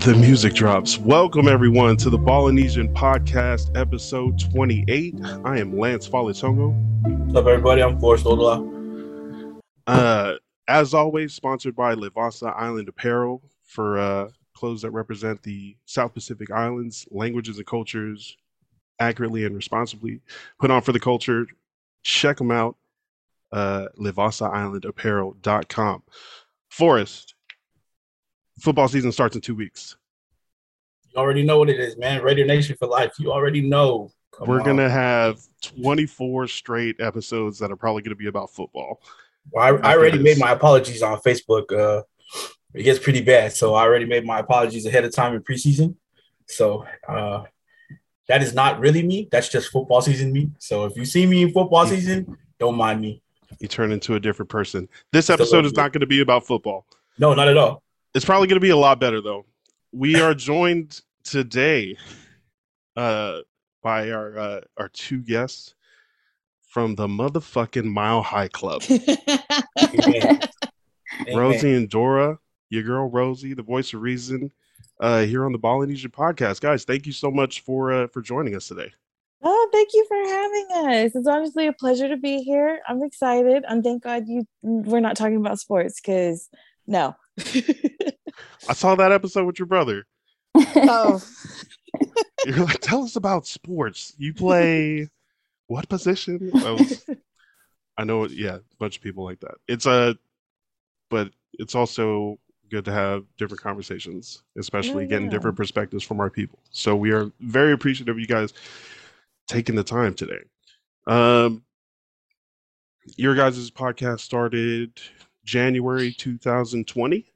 The music drops. Welcome everyone to the Polynesian Podcast, episode 28. I am Lance Falitongo. What's up, everybody? I'm Forrest Odola. Uh, as always, sponsored by Livasa Island Apparel for uh, clothes that represent the South Pacific Islands, languages and cultures accurately and responsibly. Put on for the culture. Check them out. Uh, LivasaIslandApparel.com. Forrest, football season starts in two weeks. You already know what it is, man. Raider Nation for life. You already know. Come We're on. gonna have 24 straight episodes that are probably gonna be about football. Well, I, I already made my apologies on Facebook. Uh, it gets pretty bad, so I already made my apologies ahead of time in preseason. So uh, that is not really me. That's just football season me. So if you see me in football season, don't mind me. You turn into a different person. This episode is not going to be about football. No, not at all. It's probably going to be a lot better though. We are joined today uh, by our uh, our two guests from the motherfucking Mile High Club. Amen. Rosie and Dora, your girl Rosie, the voice of reason, uh, here on the Polynesian podcast. Guys, thank you so much for uh, for joining us today. Oh, thank you for having us. It's honestly a pleasure to be here. I'm excited. And thank God you we're not talking about sports because no. I saw that episode with your brother. Oh. You're like, tell us about sports. You play what position? I, was, I know, yeah, a bunch of people like that. It's a, but it's also good to have different conversations, especially oh, getting different perspectives from our people. So we are very appreciative of you guys taking the time today. Um, your guys' podcast started January 2020.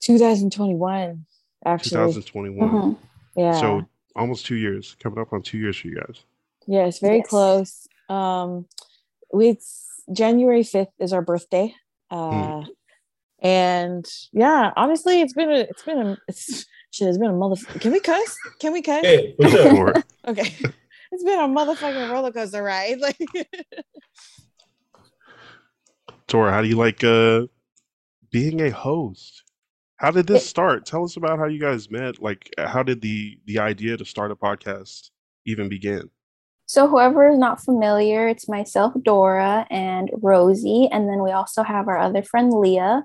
2021, actually. 2021. Mm-hmm. Yeah. So almost two years, coming up on two years for you guys. Yes, very yes. close. Um, it's January 5th is our birthday. Uh, mm. And yeah, honestly, it's been a, it's been a, it's, shit, it's been a mother. Can we cuss? Can we cuss? Hey, okay. It's been a motherfucking roller coaster ride. Like, Dora, how do you like uh being a host? How did this start? Tell us about how you guys met. Like, how did the the idea to start a podcast even begin? So, whoever is not familiar, it's myself, Dora, and Rosie, and then we also have our other friend Leah,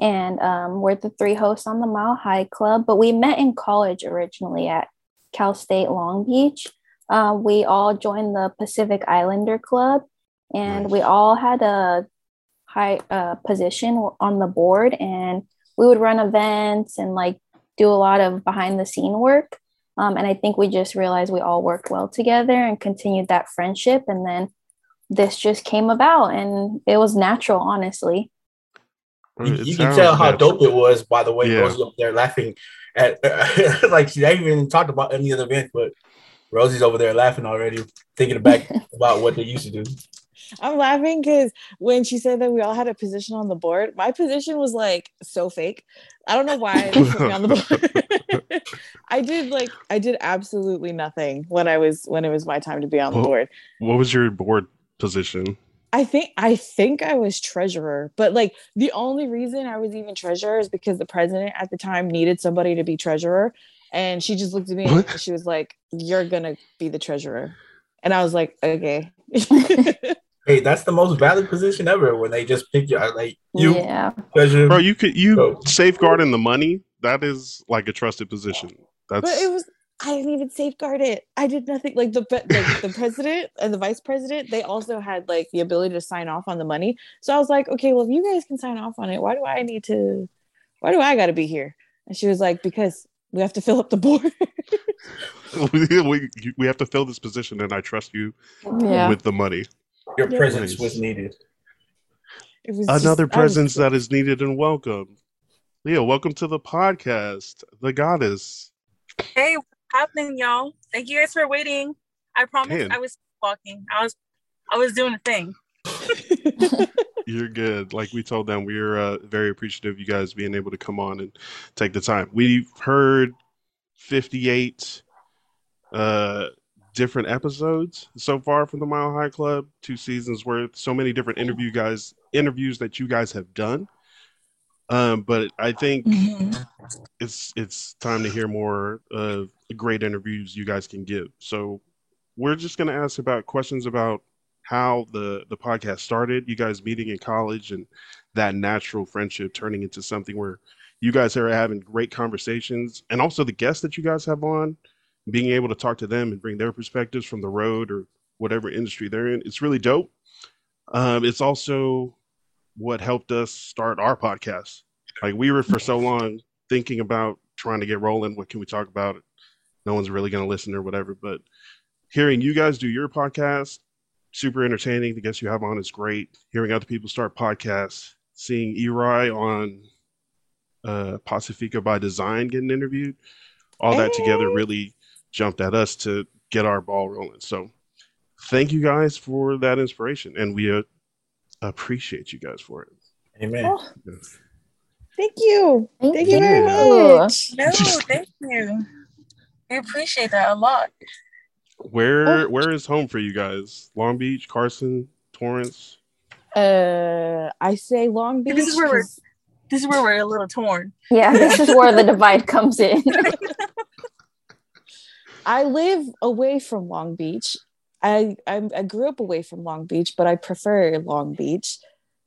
and um, we're the three hosts on the Mile High Club. But we met in college originally at Cal State Long Beach. Uh, we all joined the Pacific Islander Club, and nice. we all had a high uh, position on the board, and we would run events and like do a lot of behind the scene work. Um, and I think we just realized we all worked well together and continued that friendship. And then this just came about, and it was natural, honestly. You, you can tell how dope it was by the way yeah. Rose up there laughing at like she haven't even talked about any of the events, but Rosie's over there laughing already, thinking back about what they used to do. I'm laughing because when she said that we all had a position on the board, my position was like so fake. I don't know why they put me on the board. I did like I did absolutely nothing when I was when it was my time to be on the board. What was your board position? I think I think I was treasurer, but like the only reason I was even treasurer is because the president at the time needed somebody to be treasurer. And she just looked at me what? and she was like, You're gonna be the treasurer. And I was like, Okay. hey, that's the most valid position ever when they just pick you like you yeah. treasurer. Bro, you could you so. safeguarding the money, that is like a trusted position. That's but it was I didn't even safeguard it. I did nothing. Like the the, the president and the vice president, they also had like the ability to sign off on the money. So I was like, okay, well, if you guys can sign off on it, why do I need to? Why do I got to be here? And she was like, because we have to fill up the board. we, we have to fill this position, and I trust you yeah. with the money. Your yeah. presence nice. was needed. It was Another just, presence was... that is needed and welcome. Leah, welcome to the podcast, The Goddess. Hey, what's happening, y'all? Thank you guys for waiting. I promise I was walking. I was I was doing a thing. You're good. Like we told them, we're uh, very appreciative of you guys being able to come on and take the time. We've heard 58 uh, different episodes so far from the Mile High Club, two seasons worth. So many different interview guys interviews that you guys have done. Um, but I think mm-hmm. it's it's time to hear more uh, great interviews you guys can give. So we're just going to ask about questions about how the the podcast started, you guys meeting in college, and that natural friendship turning into something where you guys are having great conversations, and also the guests that you guys have on, being able to talk to them and bring their perspectives from the road or whatever industry they're in. It's really dope. Um, it's also what helped us start our podcast. Like we were for so long thinking about trying to get rolling. What can we talk about? No one's really going to listen or whatever. But hearing you guys do your podcast, super entertaining. The guests you have on is great. Hearing other people start podcasts, seeing Eri on uh, Pacifica by Design getting interviewed, all that hey. together really jumped at us to get our ball rolling. So thank you guys for that inspiration. And we uh, appreciate you guys for it. Amen. Oh, thank you. Thank, thank you very much. No, thank you. We appreciate that a lot. Where oh. where is home for you guys? Long Beach, Carson, Torrance? Uh I say Long Beach. This is where we're this is where we're a little torn. Yeah, this is where the divide comes in. I live away from Long Beach I, I, I grew up away from Long Beach, but I prefer Long Beach.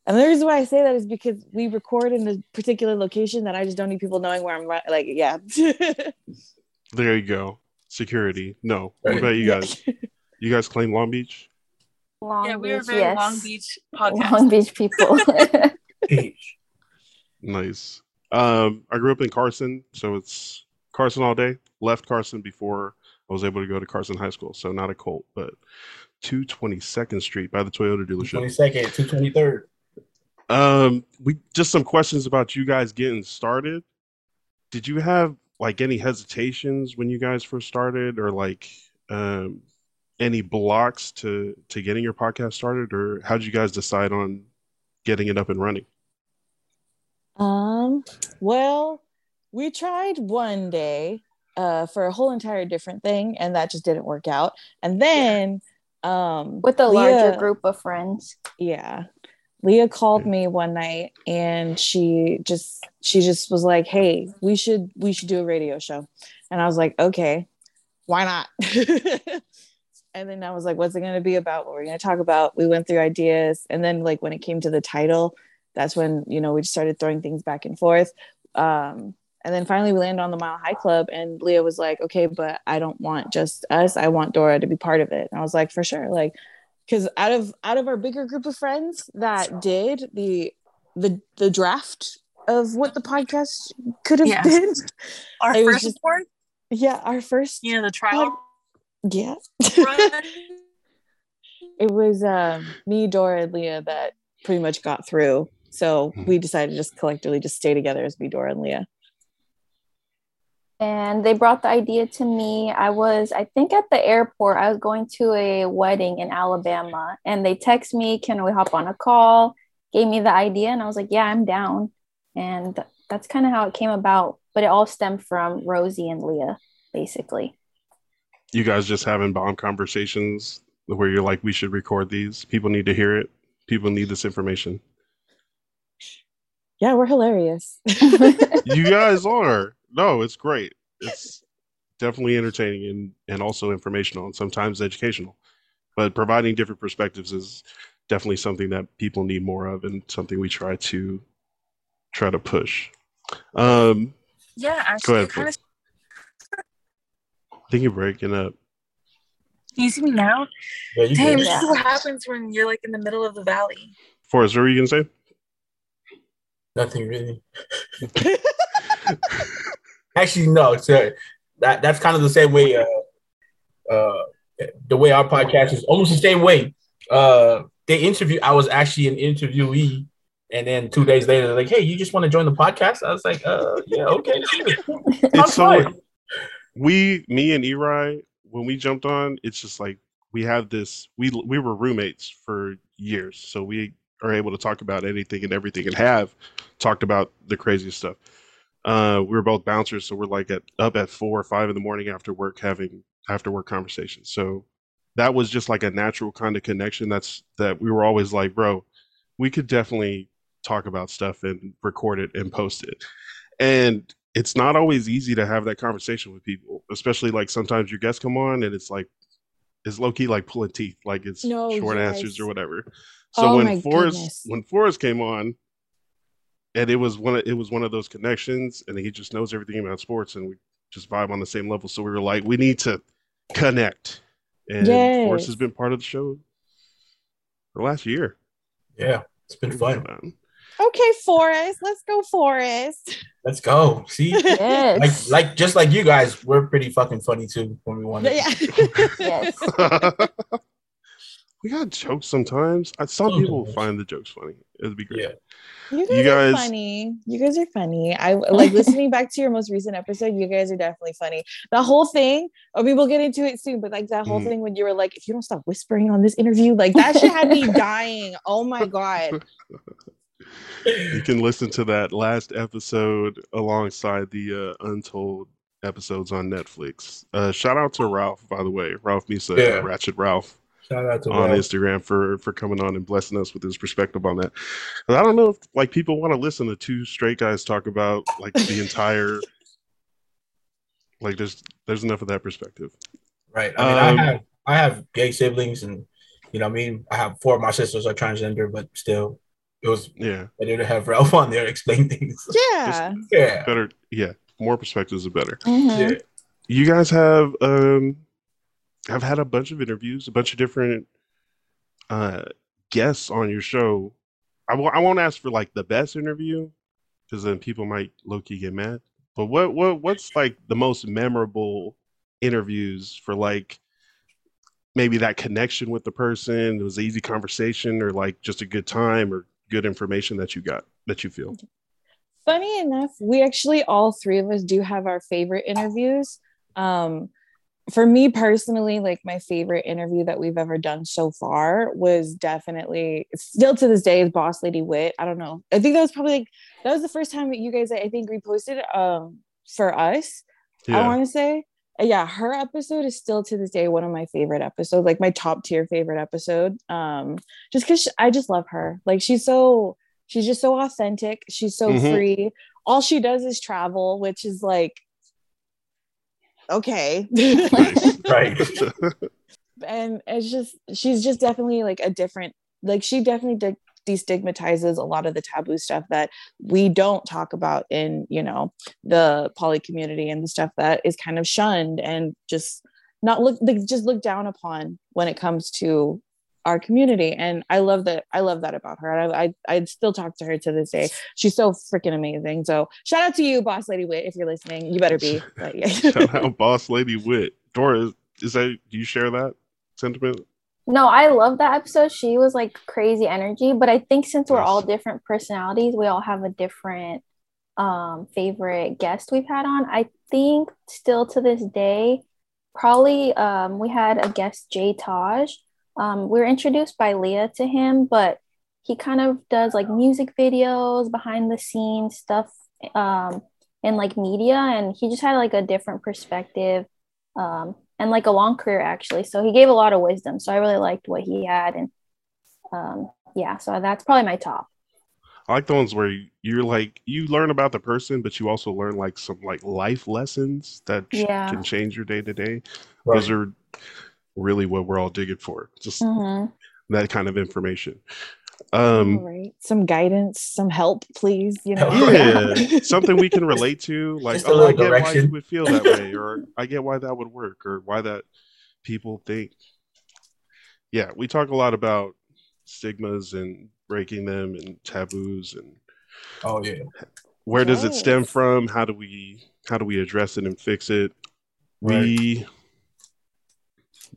And the reason why I say that is because we record in a particular location that I just don't need people knowing where I'm like, yeah. there you go. Security. No. What about you guys? you guys claim Long Beach? Long yeah, we are very yes. Long Beach podcast. Long Beach people. nice. Um, I grew up in Carson, so it's Carson all day. Left Carson before I was able to go to Carson High School, so not a Colt, but 222nd Street by the Toyota dealership. 22nd, 223rd. Um, we just some questions about you guys getting started. Did you have like any hesitations when you guys first started, or like um, any blocks to to getting your podcast started, or how did you guys decide on getting it up and running? Um, well, we tried one day uh, for a whole entire different thing, and that just didn't work out. And then yeah. um, with a larger group of friends, yeah, Leah called me one night, and she just she just was like, "Hey, we should we should do a radio show," and I was like, "Okay, why not?" and then I was like, "What's it going to be about? What we're going to talk about?" We went through ideas, and then like when it came to the title, that's when you know we just started throwing things back and forth. Um, and then finally we landed on the Mile High Club and Leah was like, okay, but I don't want just us. I want Dora to be part of it. And I was like, for sure. Like, cause out of, out of our bigger group of friends that did the, the, the draft of what the podcast could have yeah. been. Our it first just, one? Yeah. Our first. Yeah. The trial. yeah. it was uh, me, Dora, and Leah that pretty much got through. So hmm. we decided to just collectively just stay together as me, Dora, and Leah and they brought the idea to me. I was, I think, at the airport. I was going to a wedding in Alabama, and they text me, "Can we hop on a call?" Gave me the idea, and I was like, "Yeah, I'm down." And that's kind of how it came about. But it all stemmed from Rosie and Leah, basically. You guys just having bomb conversations where you're like, "We should record these. People need to hear it. People need this information." Yeah, we're hilarious. you guys are no, it's great. It's definitely entertaining and, and also informational and sometimes educational. But providing different perspectives is definitely something that people need more of and something we try to try to push. Um, yeah, actually, go ahead, kind of... I think you're breaking up. Can you see me now? Yeah, Damn, this is what happens when you're like in the middle of the valley. Forrest, what were you gonna say? Nothing really. Actually, no. So that that's kind of the same way. Uh, uh, the way our podcast is almost the same way. Uh, they interview. I was actually an interviewee, and then two days later, they're like, "Hey, you just want to join the podcast?" I was like, "Uh, yeah, okay." it's so we, me, and Eri, when we jumped on, it's just like we have this. We we were roommates for years, so we are able to talk about anything and everything, and have talked about the craziest stuff uh, we were both bouncers, so we're like at up at four or five in the morning after work having after work conversations. So that was just like a natural kind of connection. That's that we were always like, bro, we could definitely talk about stuff and record it and post it. And it's not always easy to have that conversation with people, especially like sometimes your guests come on and it's like it's low key like pulling teeth, like it's no, short yes. answers or whatever. So oh when Forrest goodness. when Forrest came on, and it was one of, it was one of those connections, and he just knows everything about sports, and we just vibe on the same level. So we were like, we need to connect, and yes. Forrest has been part of the show for last year. Yeah, it's been fun. Okay, Forrest, let's go, Forrest. Let's go. See, yes. like, like just like you guys, we're pretty fucking funny too when we want to. Yeah. yes. we got jokes sometimes. Some people find the jokes funny. It'd be great. Yeah. You guys, you guys, are funny. You guys are funny. I like listening back to your most recent episode. You guys are definitely funny. The whole thing. I mean, we'll get into it soon, but like that whole mm. thing when you were like, "If you don't stop whispering on this interview, like that shit had me dying." Oh my god. you can listen to that last episode alongside the uh, Untold episodes on Netflix. Uh, shout out to Ralph, by the way, Ralph Misa, yeah. Ratchet Ralph. Shout out to on Ralph. Instagram for for coming on and blessing us with his perspective on that. I don't know if like people want to listen to two straight guys talk about like the entire like there's there's enough of that perspective. Right. I mean, um, I have I have gay siblings, and you know, I mean, I have four of my sisters are transgender, but still, it was yeah better to have Ralph on there explain things. Yeah, Just, yeah, better. Yeah, more perspectives are better. Mm-hmm. Yeah. You guys have um, have had a bunch of interviews, a bunch of different uh guests on your show. I w- I won't ask for like the best interview because then people might low key get mad. But what what what's like the most memorable interviews for like maybe that connection with the person? It was an easy conversation or like just a good time or good information that you got that you feel? Funny enough, we actually all three of us do have our favorite interviews. Um, for me personally, like my favorite interview that we've ever done so far was definitely still to this day is Boss Lady Wit. I don't know. I think that was probably like that was the first time that you guys I think reposted um for us. Yeah. I want to say yeah her episode is still to this day one of my favorite episodes like my top tier favorite episode um just because i just love her like she's so she's just so authentic she's so mm-hmm. free all she does is travel which is like okay. Right and it's just she's just definitely like a different like she definitely did destigmatizes a lot of the taboo stuff that we don't talk about in you know the poly community and the stuff that is kind of shunned and just not look like just look down upon when it comes to our community and i love that i love that about her I, I i still talk to her to this day she's so freaking amazing so shout out to you boss lady wit if you're listening you better be but, yeah. shout out boss lady wit dora is that do you share that sentiment no, I love that episode. She was like crazy energy, but I think since we're all different personalities, we all have a different um favorite guest we've had on. I think still to this day, probably um we had a guest Jay Taj. Um we were introduced by Leah to him, but he kind of does like music videos, behind the scenes stuff um in like media and he just had like a different perspective um and like a long career actually. So he gave a lot of wisdom. So I really liked what he had, and um, yeah, so that's probably my top. I like the ones where you're like you learn about the person, but you also learn like some like life lessons that yeah. can change your day to day. Those are really what we're all digging for. Just mm-hmm. that kind of information. Um, All right. Some guidance, some help, please. You know, yeah, something we can relate to. Like, oh, I get direction. why you would feel that way, or I get why that would work, or why that people think. Yeah, we talk a lot about stigmas and breaking them and taboos and. Oh yeah. Where does it stem from? How do we how do we address it and fix it? Right. We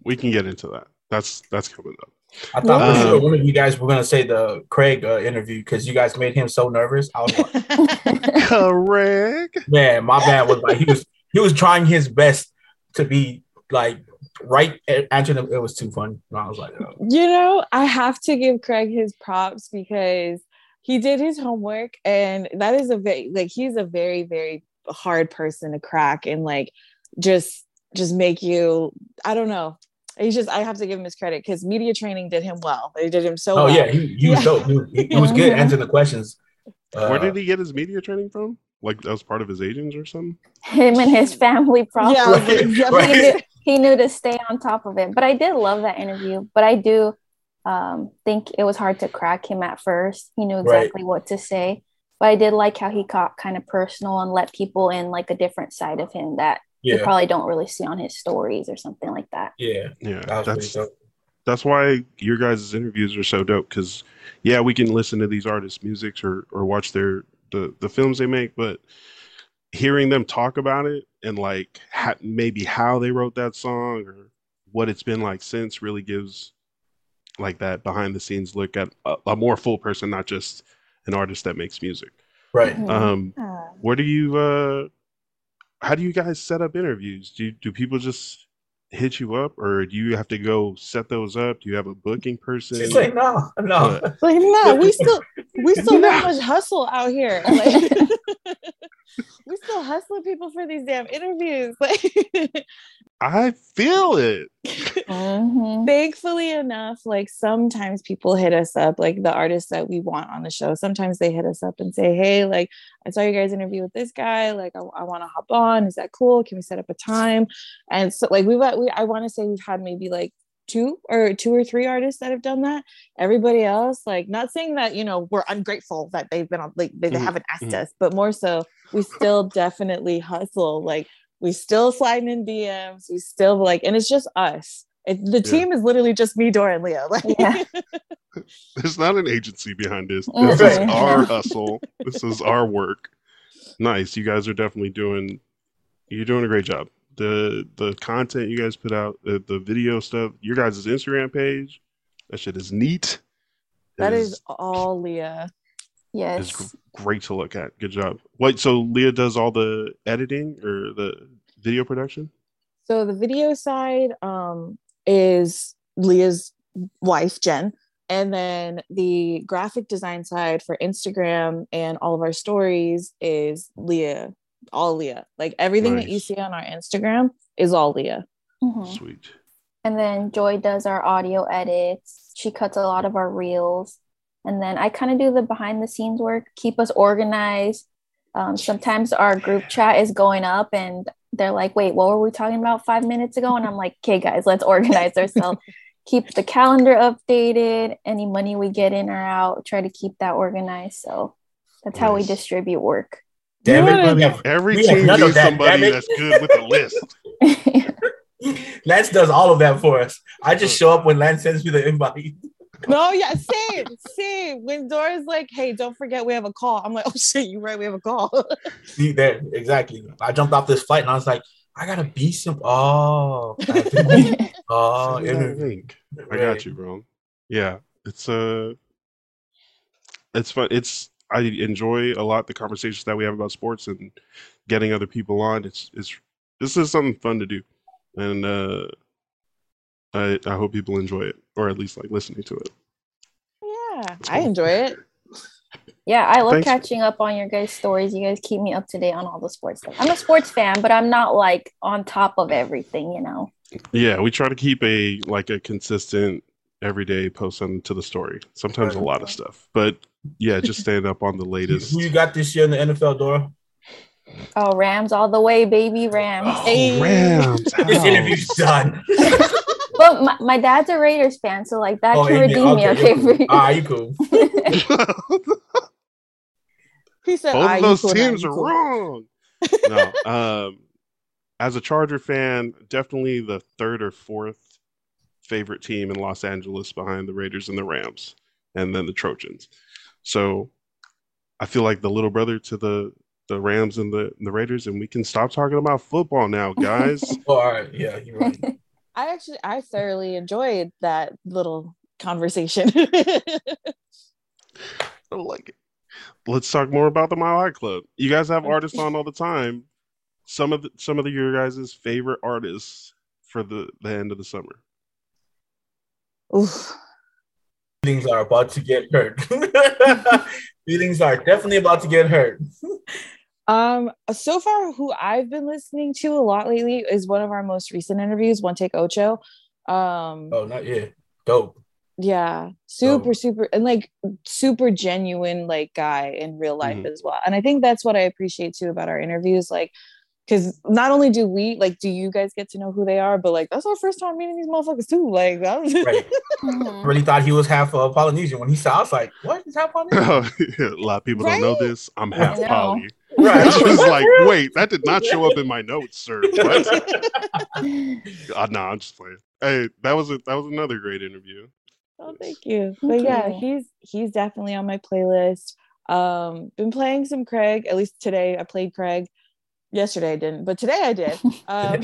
we can get into that. That's that's coming up. I thought um, for sure one of you guys were gonna say the Craig uh, interview because you guys made him so nervous. I was like, Craig. Man, my man was like he was he was trying his best to be like right answering it was too funny. I was like, oh. you know, I have to give Craig his props because he did his homework and that is a very like he's a very very hard person to crack and like just just make you I don't know he's just I have to give him his credit because media training did him well. They did him so. Oh well. yeah, he, he was dope. He, he was good answering the questions. Uh, Where did he get his media training from? Like that was part of his agents or something? Him and his family probably. Yeah, right. he, knew, he knew to stay on top of it. But I did love that interview. But I do um, think it was hard to crack him at first. He knew exactly right. what to say. But I did like how he got kind of personal and let people in like a different side of him that yeah. you probably don't really see on his stories or something like that. Yeah, yeah, that that's that's why your guys' interviews are so dope. Because yeah, we can listen to these artists' music or or watch their the the films they make, but hearing them talk about it and like ha- maybe how they wrote that song or what it's been like since really gives like that behind the scenes look at a, a more full person, not just an artist that makes music. Right. Um, where do you uh how do you guys set up interviews? Do do people just hit you up, or do you have to go set those up? Do you have a booking person? She's like, no, no, like no. We still we still no. much hustle out here. Like, we still hustling people for these damn interviews. Like, I feel it. Mm-hmm. Thankfully enough, like sometimes people hit us up, like the artists that we want on the show. Sometimes they hit us up and say, Hey, like I saw you guys interview with this guy. Like I, I want to hop on. Is that cool? Can we set up a time? And so like we've we I want to say we've had maybe like two or two or three artists that have done that. Everybody else, like not saying that, you know, we're ungrateful that they've been on like they, they mm-hmm. haven't asked mm-hmm. us, but more so we still definitely hustle. Like we still sliding in DMs. We still like, and it's just us. It, the team is literally just me, Dora, and Leah. Like, yeah. There's not an agency behind this. This is our hustle. This is our work. Nice. You guys are definitely doing. You're doing a great job. The the content you guys put out, the, the video stuff, your guys' Instagram page, that shit is neat. That is, is all Leah. Yes. It's great to look at. Good job. Wait, so Leah does all the editing or the video production? So the video side um, is Leah's wife, Jen. And then the graphic design side for Instagram and all of our stories is Leah, all Leah. Like everything nice. that you see on our Instagram is all Leah. Mm-hmm. Sweet. And then Joy does our audio edits. She cuts a lot of our reels. And then I kind of do the behind the scenes work, keep us organized. Um, sometimes our group chat is going up and they're like, wait, what were we talking about five minutes ago? And I'm like, okay, guys, let's organize ourselves. keep the calendar updated. Any money we get in or out, try to keep that organized. So that's nice. how we distribute work. Damn it, have, every team needs that, somebody that's good with the list. Lance does all of that for us. I just show up when Lance sends me the invite. No, yeah, same, same. When Dora's like, "Hey, don't forget we have a call," I'm like, "Oh shit, you right, we have a call." See there, exactly. I jumped off this flight and I was like, "I gotta be some." Oh, oh, think. I got you, bro. Yeah, it's uh it's fun. It's I enjoy a lot the conversations that we have about sports and getting other people on. It's it's this is something fun to do, and uh I I hope people enjoy it or at least like listening to it. Yeah, I enjoy it. Yeah, I love Thanks. catching up on your guys' stories. You guys keep me up to date on all the sports stuff. I'm a sports fan, but I'm not like on top of everything, you know. Yeah, we try to keep a like a consistent everyday post on to the story. Sometimes a lot of stuff, but yeah, just staying up on the latest. Who you got this year in the NFL, Dora? Oh, Rams all the way, baby, Rams. Oh, hey. Rams. this interview's done. But my, my dad's a Raiders fan, so like that oh, can redeem okay, me. Okay, for you. Ah, you cool. he said, "Both of those cool, teams are cool. wrong." no, um, as a Charger fan, definitely the third or fourth favorite team in Los Angeles behind the Raiders and the Rams, and then the Trojans. So I feel like the little brother to the the Rams and the, and the Raiders, and we can stop talking about football now, guys. oh, all right, yeah, you're right. I actually I thoroughly enjoyed that little conversation. I like it. Let's talk more about the Mile High Club. You guys have artists on all the time. Some of the, some of the, your guys' favorite artists for the, the end of the summer. Oof. Feelings are about to get hurt. Feelings are definitely about to get hurt. Um, so far, who I've been listening to a lot lately is one of our most recent interviews, One Take Ocho. Um, oh, not yet. dope. Yeah, super, dope. super, and like super genuine, like guy in real life mm-hmm. as well. And I think that's what I appreciate too about our interviews. Like, because not only do we like do you guys get to know who they are but like that's our first time meeting these motherfuckers too like that was right. mm-hmm. really thought he was half uh, polynesian when he saw i was like what? Is half polynesian? A lot of people right? don't know this. I'm half poly. Right. I was like wait that did not show up in my notes sir. What? Uh, no i'm just playing. Hey that was a, that was another great interview. Oh thank you. But yeah he's he's definitely on my playlist. Um been playing some craig at least today i played craig Yesterday I didn't, but today I did. Um,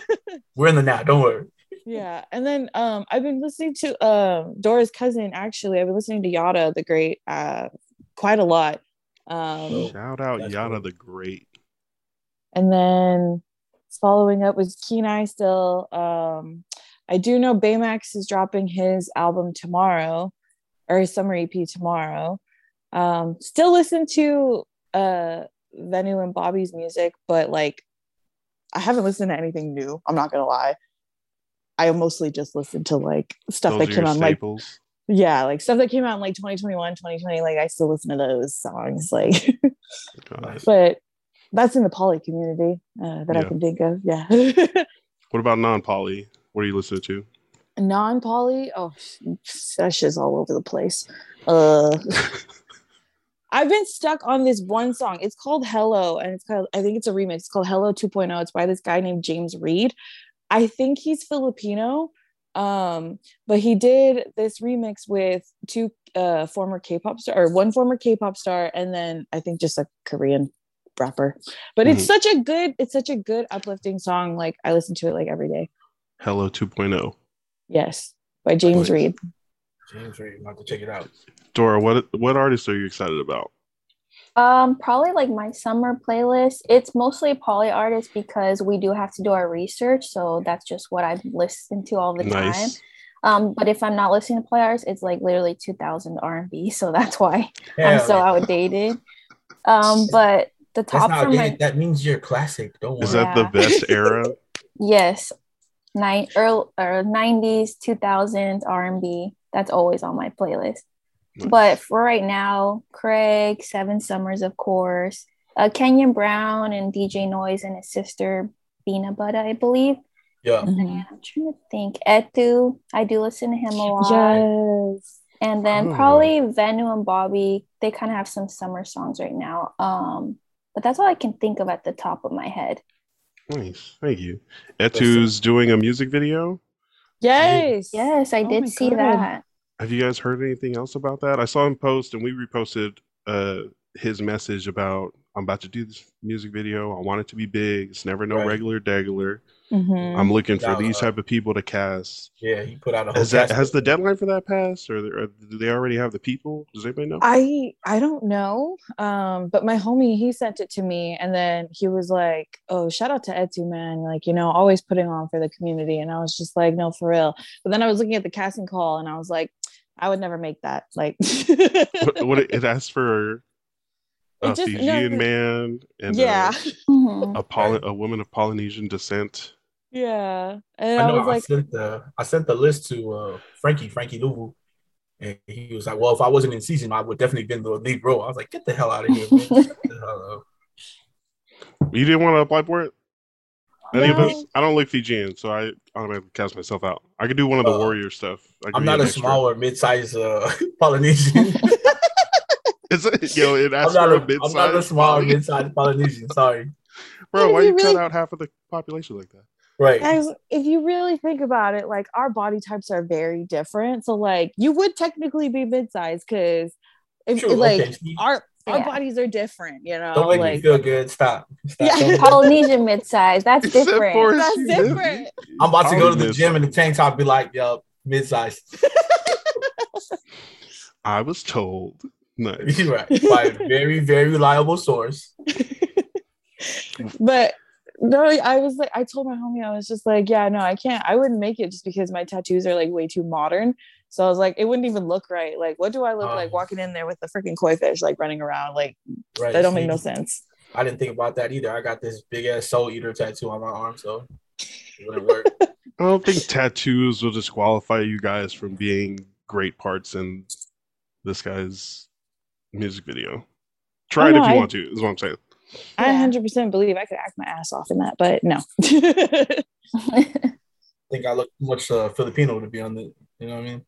We're in the now. Don't worry. Yeah, and then um, I've been listening to um, Dora's cousin. Actually, I've been listening to Yada the Great uh, quite a lot. Um, Shout out Yada cool. the Great. And then following up with Eye. still. Um, I do know Baymax is dropping his album tomorrow, or his summer EP tomorrow. Um, still listen to uh Venu and Bobby's music, but like I haven't listened to anything new. I'm not gonna lie. I mostly just listened to like stuff those that came out like yeah, like stuff that came out in like 2021, 2020. Like I still listen to those songs. Like, but that's in the poly community uh, that yeah. I can think of. Yeah. what about non poly? What are you listening to? Non poly? Oh, that shit's all over the place. Uh, I've been stuck on this one song. It's called Hello, and it's called I think it's a remix. It's called Hello 2.0. It's by this guy named James Reed. I think he's Filipino, um, but he did this remix with two uh, former K-pop star or one former K-pop star, and then I think just a Korean rapper. But mm-hmm. it's such a good, it's such a good uplifting song. Like I listen to it like every day. Hello 2.0. Yes, by James Reed. James Reed, i have to check it out. Dora, what what artists are you excited about? Um, probably like my summer playlist. It's mostly poly artists because we do have to do our research, so that's just what I listen to all the nice. time. Um, but if I'm not listening to poly artists, it's like literally 2000 R&B, so that's why I'm so outdated. Um, but the top from my... that means you're classic. Don't worry. Is that yeah. the best era? yes, nine early or 90s, 2000s R&B. That's always on my playlist. But for right now, Craig, Seven Summers, of course, uh, Kenyon Brown and DJ Noise and his sister Bina Butter, I believe. Yeah. Mm-hmm. I'm trying to think. Etu, I do listen to him a lot. Yes. And then oh. probably Venu and Bobby, they kind of have some summer songs right now. Um, but that's all I can think of at the top of my head. Nice. Thank you. Etu's doing a music video? Yes. Yes, I oh did see God. that. Have you guys heard anything else about that? I saw him post and we reposted uh, his message about I'm about to do this music video. I want it to be big. It's never no right. regular degular. Mm-hmm. I'm looking for these type of people to cast. Yeah, he put out a. Has that has the deadline for that passed, or, or, do they already have the people? Does anybody know? I I don't know. Um, but my homie he sent it to me, and then he was like, "Oh, shout out to Etu, man! Like you know, always putting on for the community." And I was just like, "No, for real." But then I was looking at the casting call, and I was like, I would never make that. Like, what, what, it asks for a just, Fijian no, man and yeah, a, mm-hmm. a, Poly- a woman of Polynesian descent. Yeah, and I, know, I was I like, sent the I sent the list to uh, Frankie Frankie Luvu, and he was like, "Well, if I wasn't in season, I would definitely been the lead role." I was like, "Get the hell out of here!" you didn't want to apply for it. Any no. of us? I don't look Fijian, so I automatically cast myself out. I could do one of the uh, warrior stuff. I'm not a extra. small or mid-sized uh, Polynesian. Is it, yo, it I'm not, a, I'm not a small or mid-sized Polynesian. Sorry, bro. Why you, you really... cut out half of the population like that? Right. As, if you really think about it, like our body types are very different. So, like, you would technically be mid-sized because, if, like, okay. our our yeah. bodies are different, you know. Don't make like, me feel good. Stop. Stop. Yeah, Polynesian mid-size. That's different. That's different. I'm about to go to the gym in the tank top. Be like, yo, mid-size. I was told. Nice. right. By a very, very reliable source. but no, I was like, I told my homie, I was just like, yeah, no, I can't. I wouldn't make it just because my tattoos are like way too modern. So I was like, it wouldn't even look right. Like, what do I look um, like walking in there with a freaking koi fish, like running around? Like, right, that don't see, make no sense. I didn't think about that either. I got this big ass soul eater tattoo on my arm, so it wouldn't work. I don't think tattoos will disqualify you guys from being great parts in this guy's music video. Try it if you I, want to, is what I'm saying. I 100% believe I could act my ass off in that, but no. I think I look too much uh, Filipino to be on the, you know what I mean?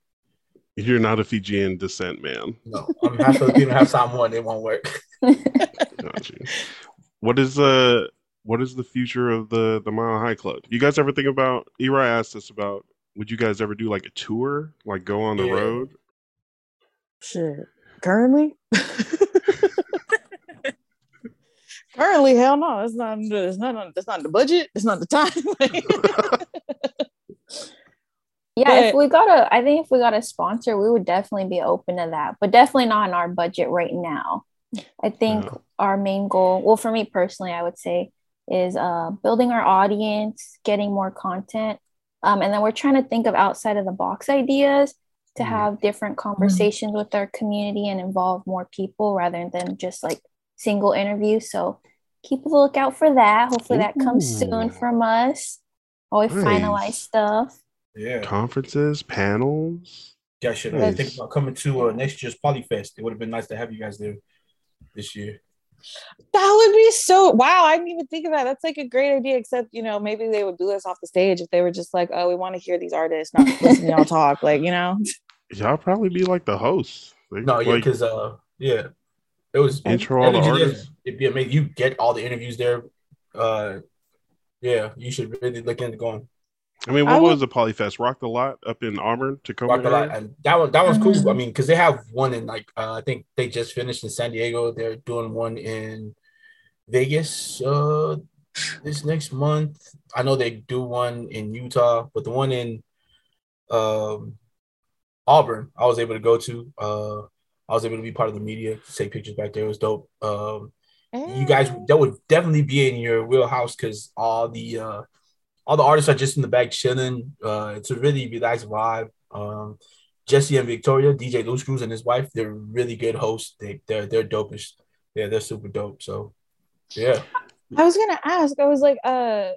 You're not a Fijian descent man. No, I'm half Filipino, half Samoan. It won't work. What is the what is the future of the the Mile High Club? You guys ever think about? Eri asked us about. Would you guys ever do like a tour, like go on the yeah. road? Shit. Currently. Currently, hell no. It's not. It's not. It's not the budget. It's not the time. yeah, but, if we got a, I think if we got a sponsor, we would definitely be open to that. But definitely not in our budget right now. I think yeah. our main goal, well, for me personally, I would say, is uh, building our audience, getting more content, um, and then we're trying to think of outside of the box ideas to mm. have different conversations mm. with our community and involve more people rather than just like single interviews. So keep a lookout for that. Hopefully, Ooh. that comes soon from us. Always nice. finalize stuff. Yeah. Conferences, panels. Yeah, should nice. think about coming to uh, next year's Polyfest. It would have been nice to have you guys there this year. That would be so wow. I didn't even think of that. That's like a great idea, except you know, maybe they would do this off the stage if they were just like, Oh, we want to hear these artists, not listen to y'all talk, like, you know. Y'all probably be like the host. Like, no, yeah, because like, uh yeah. It was intro all the artists. It'd be amazing. You get all the interviews there. Uh yeah, you should really look into going. I mean, what I was the Polyfest? Rocked a lot up in Auburn, Tacoma. Rock the lot, and that one that was cool. Mm-hmm. I mean, because they have one in like uh, I think they just finished in San Diego. They're doing one in Vegas uh, this next month. I know they do one in Utah, but the one in um, Auburn, I was able to go to. Uh, I was able to be part of the media, take pictures back there. It was dope. Um, You guys, that would definitely be in your wheelhouse because all the uh, all the artists are just in the back chilling. Uh, it's a really relaxed vibe. Um, Jesse and Victoria, DJ Loose Screws and his wife, they're really good hosts. They they're they're dopest. Yeah, they're super dope. So yeah. I was gonna ask, I was like, uh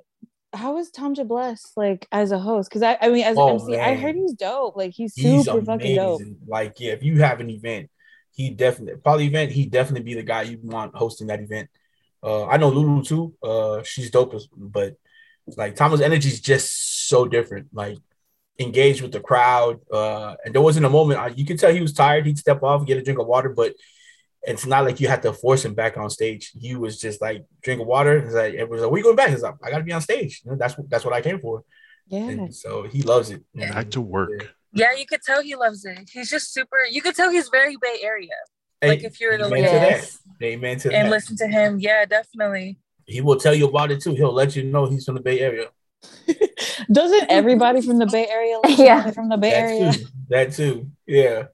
how is Tamja Bless like as a host? Because I, I mean, as an oh, MC, man. I heard he's dope. Like he's, he's super amazing. fucking dope. Like yeah, if you have an event, he definitely probably event. He definitely be the guy you want hosting that event. Uh, I know Lulu too. Uh, she's dope, but like Thomas' energy is just so different. Like engaged with the crowd. Uh, and there wasn't a moment uh, you could tell he was tired. He'd step off, get a drink of water, but it's not like you had to force him back on stage. He was just like drink of water. He's like it was like, "Where you going back?" He's like, "I got to be on stage. You know, that's that's what I came for." Yeah. And so he loves it. Yeah. Back to work. Yeah. yeah, you could tell he loves it. He's just super. You could tell he's very Bay Area. Hey, like if you're were to look at Amen to and that. listen to him, yeah, definitely he will tell you about it too. He'll let you know he's from the Bay Area. Doesn't everybody from the Bay Area? yeah, from the Bay that Area. Too. That too. Yeah.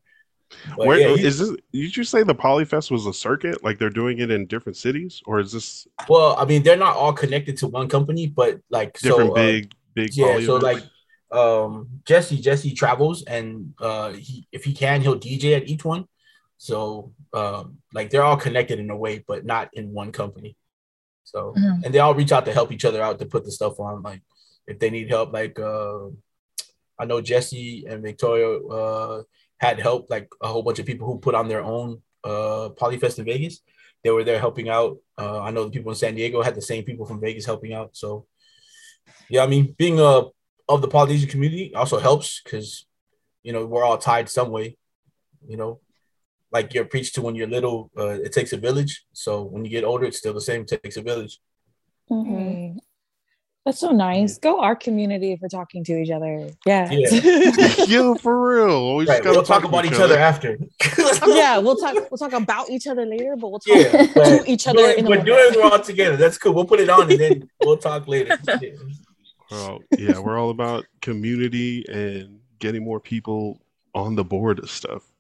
But Where yeah, is this? Did you say the Polyfest was a circuit? Like they're doing it in different cities, or is this? Well, I mean, they're not all connected to one company, but like different so, big, uh, big. Yeah. So like, um, Jesse, Jesse travels, and uh, he if he can, he'll DJ at each one. So, um, like they're all connected in a way, but not in one company. So mm-hmm. and they all reach out to help each other out to put the stuff on. Like if they need help, like uh, I know Jesse and Victoria uh, had help, like a whole bunch of people who put on their own uh, Polyfest in Vegas. They were there helping out. Uh, I know the people in San Diego had the same people from Vegas helping out. So yeah, I mean, being a uh, of the Polynesian community also helps because you know we're all tied some way. You know, like you're preached to when you're little, uh, it takes a village. So when you get older, it's still the same. It takes a village. Mm-hmm. That's so nice. Go our community for talking to each other. Yeah. Yeah, for real. We right, we'll talk, talk about each other, other after. yeah, we'll talk. We'll talk about each other later, but we'll talk yeah, to each other. Doing, in we're doing it all together. That's cool. We'll put it on and then we'll talk later. Well, yeah, we're all about community and getting more people on the board of stuff.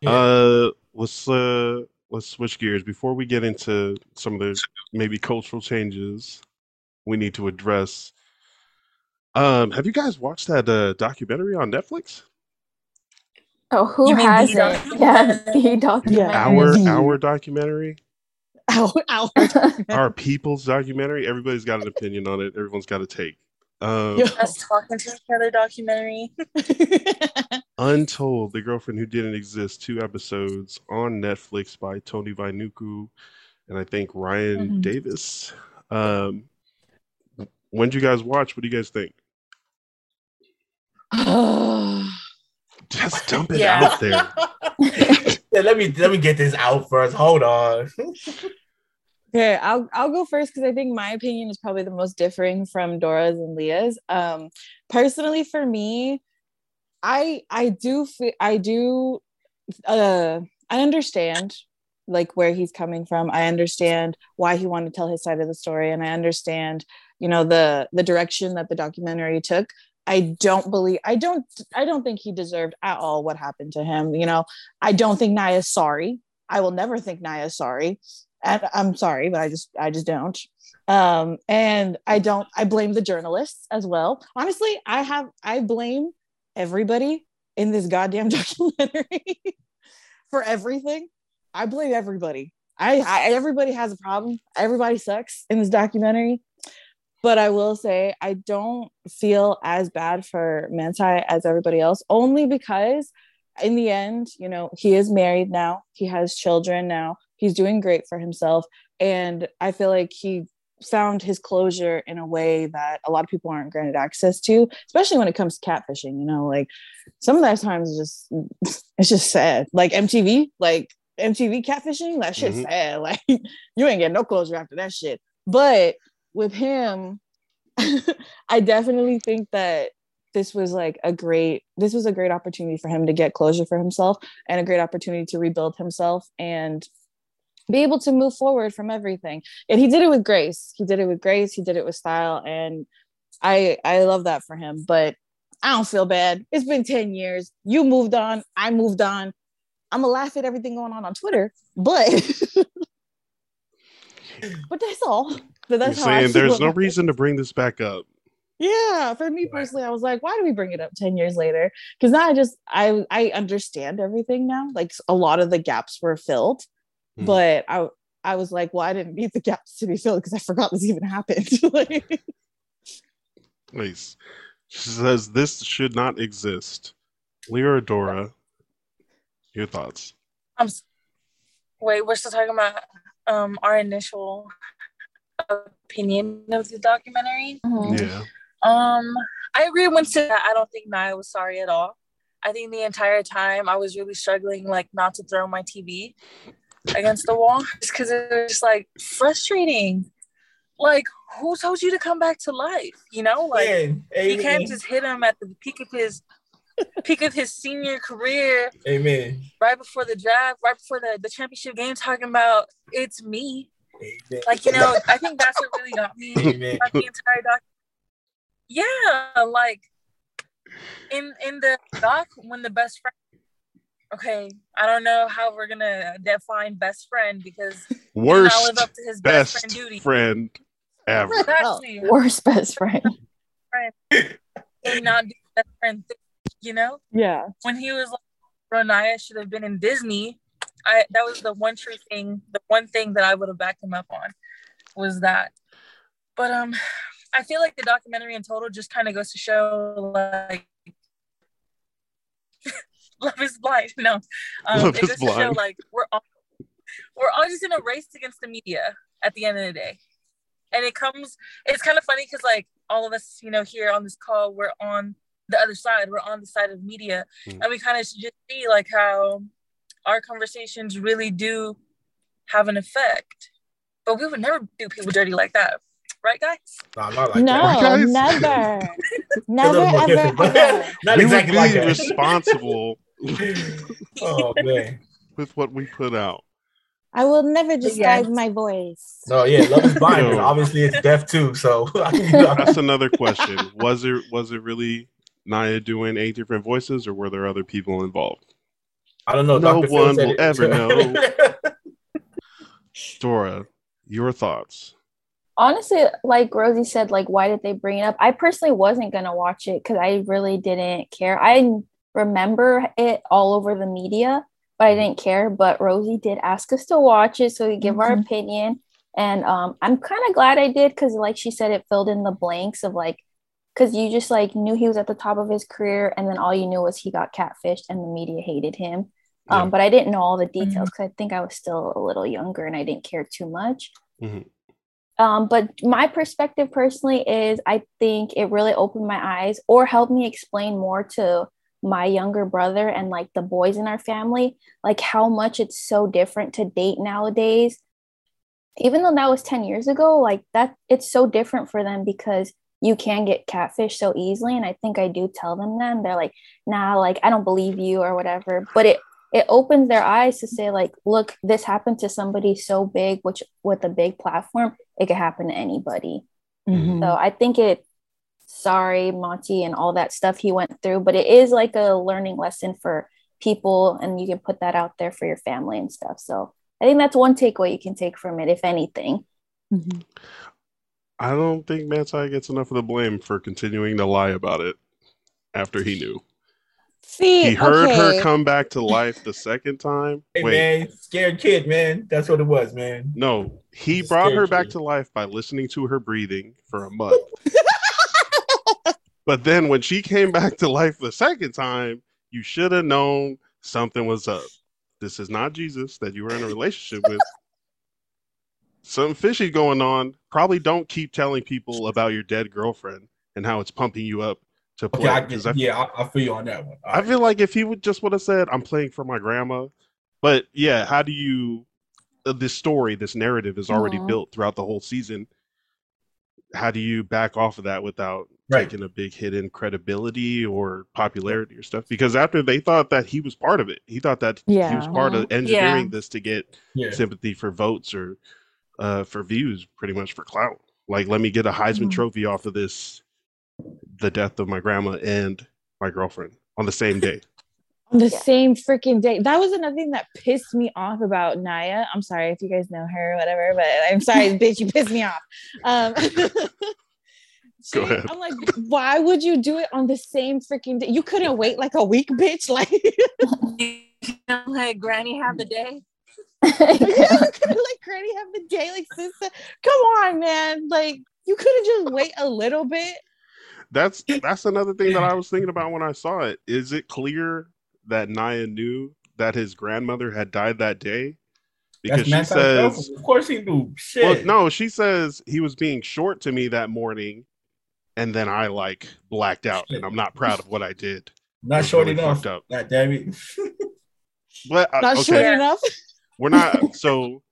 Yeah. Uh, let's uh, let's switch gears before we get into some of the maybe cultural changes we need to address. Um, have you guys watched that uh, documentary on Netflix? Oh, who hasn't? Yeah, the documentary. Our our documentary. Our our our people's documentary. Everybody's got an opinion on it. Everyone's got a take. Um, Us talking to each other documentary. Untold, the girlfriend who didn't exist, two episodes on Netflix by Tony Vainuku and I think Ryan Mhm. Davis. Um, when did you guys watch? What do you guys think? Just dump it Yeah. out there. Yeah, let me let me get this out first. Hold on. Okay, I'll I'll go first because I think my opinion is probably the most differing from Dora's and Leah's. Um, personally, for me, I I do feel I do uh I understand like where he's coming from. I understand why he wanted to tell his side of the story, and I understand you know the the direction that the documentary took. I don't believe I don't I don't think he deserved at all what happened to him. You know, I don't think Naya's sorry. I will never think Naya's sorry and I'm sorry, but I just I just don't. Um, and I don't I blame the journalists as well. Honestly, I have I blame everybody in this goddamn documentary for everything. I blame everybody. I, I everybody has a problem. Everybody sucks in this documentary. But I will say I don't feel as bad for Manti as everybody else, only because in the end, you know, he is married now. He has children now. He's doing great for himself. And i feel like he found his closure in a way that a lot of people aren't granted access to especially when it comes to catfishing you know like some of that times is just it's just sad. Like mtv like mtv catfishing that shit's Mhm. sad. Like you ain't getting no closure after that shit. But with him i definitely think that this was like a great this was a great opportunity for him to get closure for himself and a great opportunity to rebuild himself and be able to move forward from everything. And he did it with grace. He did it with grace. He did it with style. And i i love that for him. But i don't feel bad. It's been 10 years. You moved on. I moved on. I'm gonna laugh at everything going on on twitter. But but that's all but that's You're how I saying there's no reason to bring this back up. Yeah, for me personally, I was like, why do we bring it up 10 years later? Because now I just I I understand everything now. Like a lot of the gaps were filled, Hmm. but I I was like, well, I didn't need the gaps to be filled because I forgot this even happened. like, Nice. She says this should not exist. Leah or Dora, your thoughts? I'm wait, we're still talking about um our initial opinion of the documentary. Mhm. Yeah. Um, I agree when said that I don't think Naya was sorry at all. I think the entire time I was really struggling like not to throw my TV against the wall just because it was just like frustrating. Like, who told you to come back to life? You know, like Amen. you can't just hit him at the peak of his peak of his senior career Amen. right before the draft, right before the, the championship game, talking about it's me. Amen. Like, you know, I think that's what really got me Amen. the entire doc. Yeah, like in in the doc when the best friend. Okay, I don't know how we're gonna define best friend because he did not Worst live up to his best, best friend duty. friend ever. Exactly, Worst best friend. and not do best friend thing, you know. yeah. when he was like, Ronaiah should have been in Disney, I that was the one true thing, the one thing that I would have backed him up on was that. But um I feel like the documentary in total just kind of goes to show like love is blind. No. Um Love it goes to show like we're all we're all just in a race against the media at the end of the day. And it comes it's kind of funny because like all of us, you know, here on this call, we're on the other side. We're on the side of media, Mm. and we kind of just see like how our conversations really do have an effect. But we would never do people dirty like that, right, guys? Nah, not like no, Guys. never. never, ever, ever. not we exactly would like be that. responsible oh man. with what we put out. I will never disguise Yes. my voice. No, yeah, love is blind, and obviously it's deaf too. So That's another question. Was it was it really Naya doing eight different voices, or were there other people involved? I don't know. No Dr. One will ever know. Dora, your thoughts? Honestly, like Rosie said, like why did they bring it up? I personally wasn't gonna watch it because I really didn't care. I remember it all over the media, but I didn't care. But Rosie did ask us to watch it, so we give our Mhm. opinion. And um, I'm kind of glad I did because, like she said, it filled in the blanks of like because you just like knew he was at the top of his career, and then all you knew was he got catfished and the media hated him. Yeah. Um, but I didn't know all the details because mm-hmm. I think I was still a little younger and I didn't care too much. Mm-hmm. Um, but my perspective personally is I think it really opened my eyes or helped me explain more to my younger brother and like the boys in our family, like how much it's so different to date nowadays. Even though that was 10 years ago, like that, it's so different for them because you can get catfish so easily. And I think I do tell them then they're like, nah, like I don't believe you or whatever. But it it opens their eyes to say like look this happened to somebody so big which with a big platform it could happen to anybody mm-hmm. so i think it sorry manti and all that stuff he went through but it is like a learning lesson for people and you can put that out there for your family and stuff so i think that's one takeaway you can take from it if anything mm-hmm. I don't think manti gets enough of the blame for continuing to lie about it after he knew See, he heard okay. her come back to life the second time. Hey Wait. man, scared kid, man. That's what it was, man. No, he brought her back to life by listening to her breathing for a month. but then when she came back to life the second time, you should have known something was up. This is not Jesus that you were in a relationship with. Something fishy going on. Probably don't keep telling people about your dead girlfriend and how it's pumping you up to play. Okay, I, I, yeah, I, I, feel you on that one. All I right. feel like if he would just would have said, "I'm playing for my grandma," but yeah, how do you? Uh, this story, this narrative is already Aww. built throughout the whole season. How do you back off of that without right. taking a big hit in credibility or popularity or stuff? Because after they thought that he was part of it, he thought that yeah. he was part of engineering yeah. this to get yeah. sympathy for votes or uh, for views, pretty much for clout. Like, let me get a Heisman mm. Trophy off of this the death of my grandma and my girlfriend on the same day. On the yeah. same freaking day. That was another thing that pissed me off about Naya. I'm sorry if you guys know her or whatever, but I'm sorry, bitch, you pissed me off. Um, Go ahead. I'm like, why would you do it on the same freaking day? You couldn't wait like a week, bitch. Like, let Granny have the day. yeah, like Granny have the day. Like, sister, come on, man. Like, you could have just wait a little bit that's that's another thing that I was thinking about when I saw it. Is it clear that Naya knew that his grandmother had died that day? Because that's she says, "Of course he knew." Shit. Well, no, she says he was being short to me that morning, and then I like blacked out, Shit. and I'm not proud of what I did. Not short really enough. Up. God damn it. but uh, not okay. short enough. We're not so.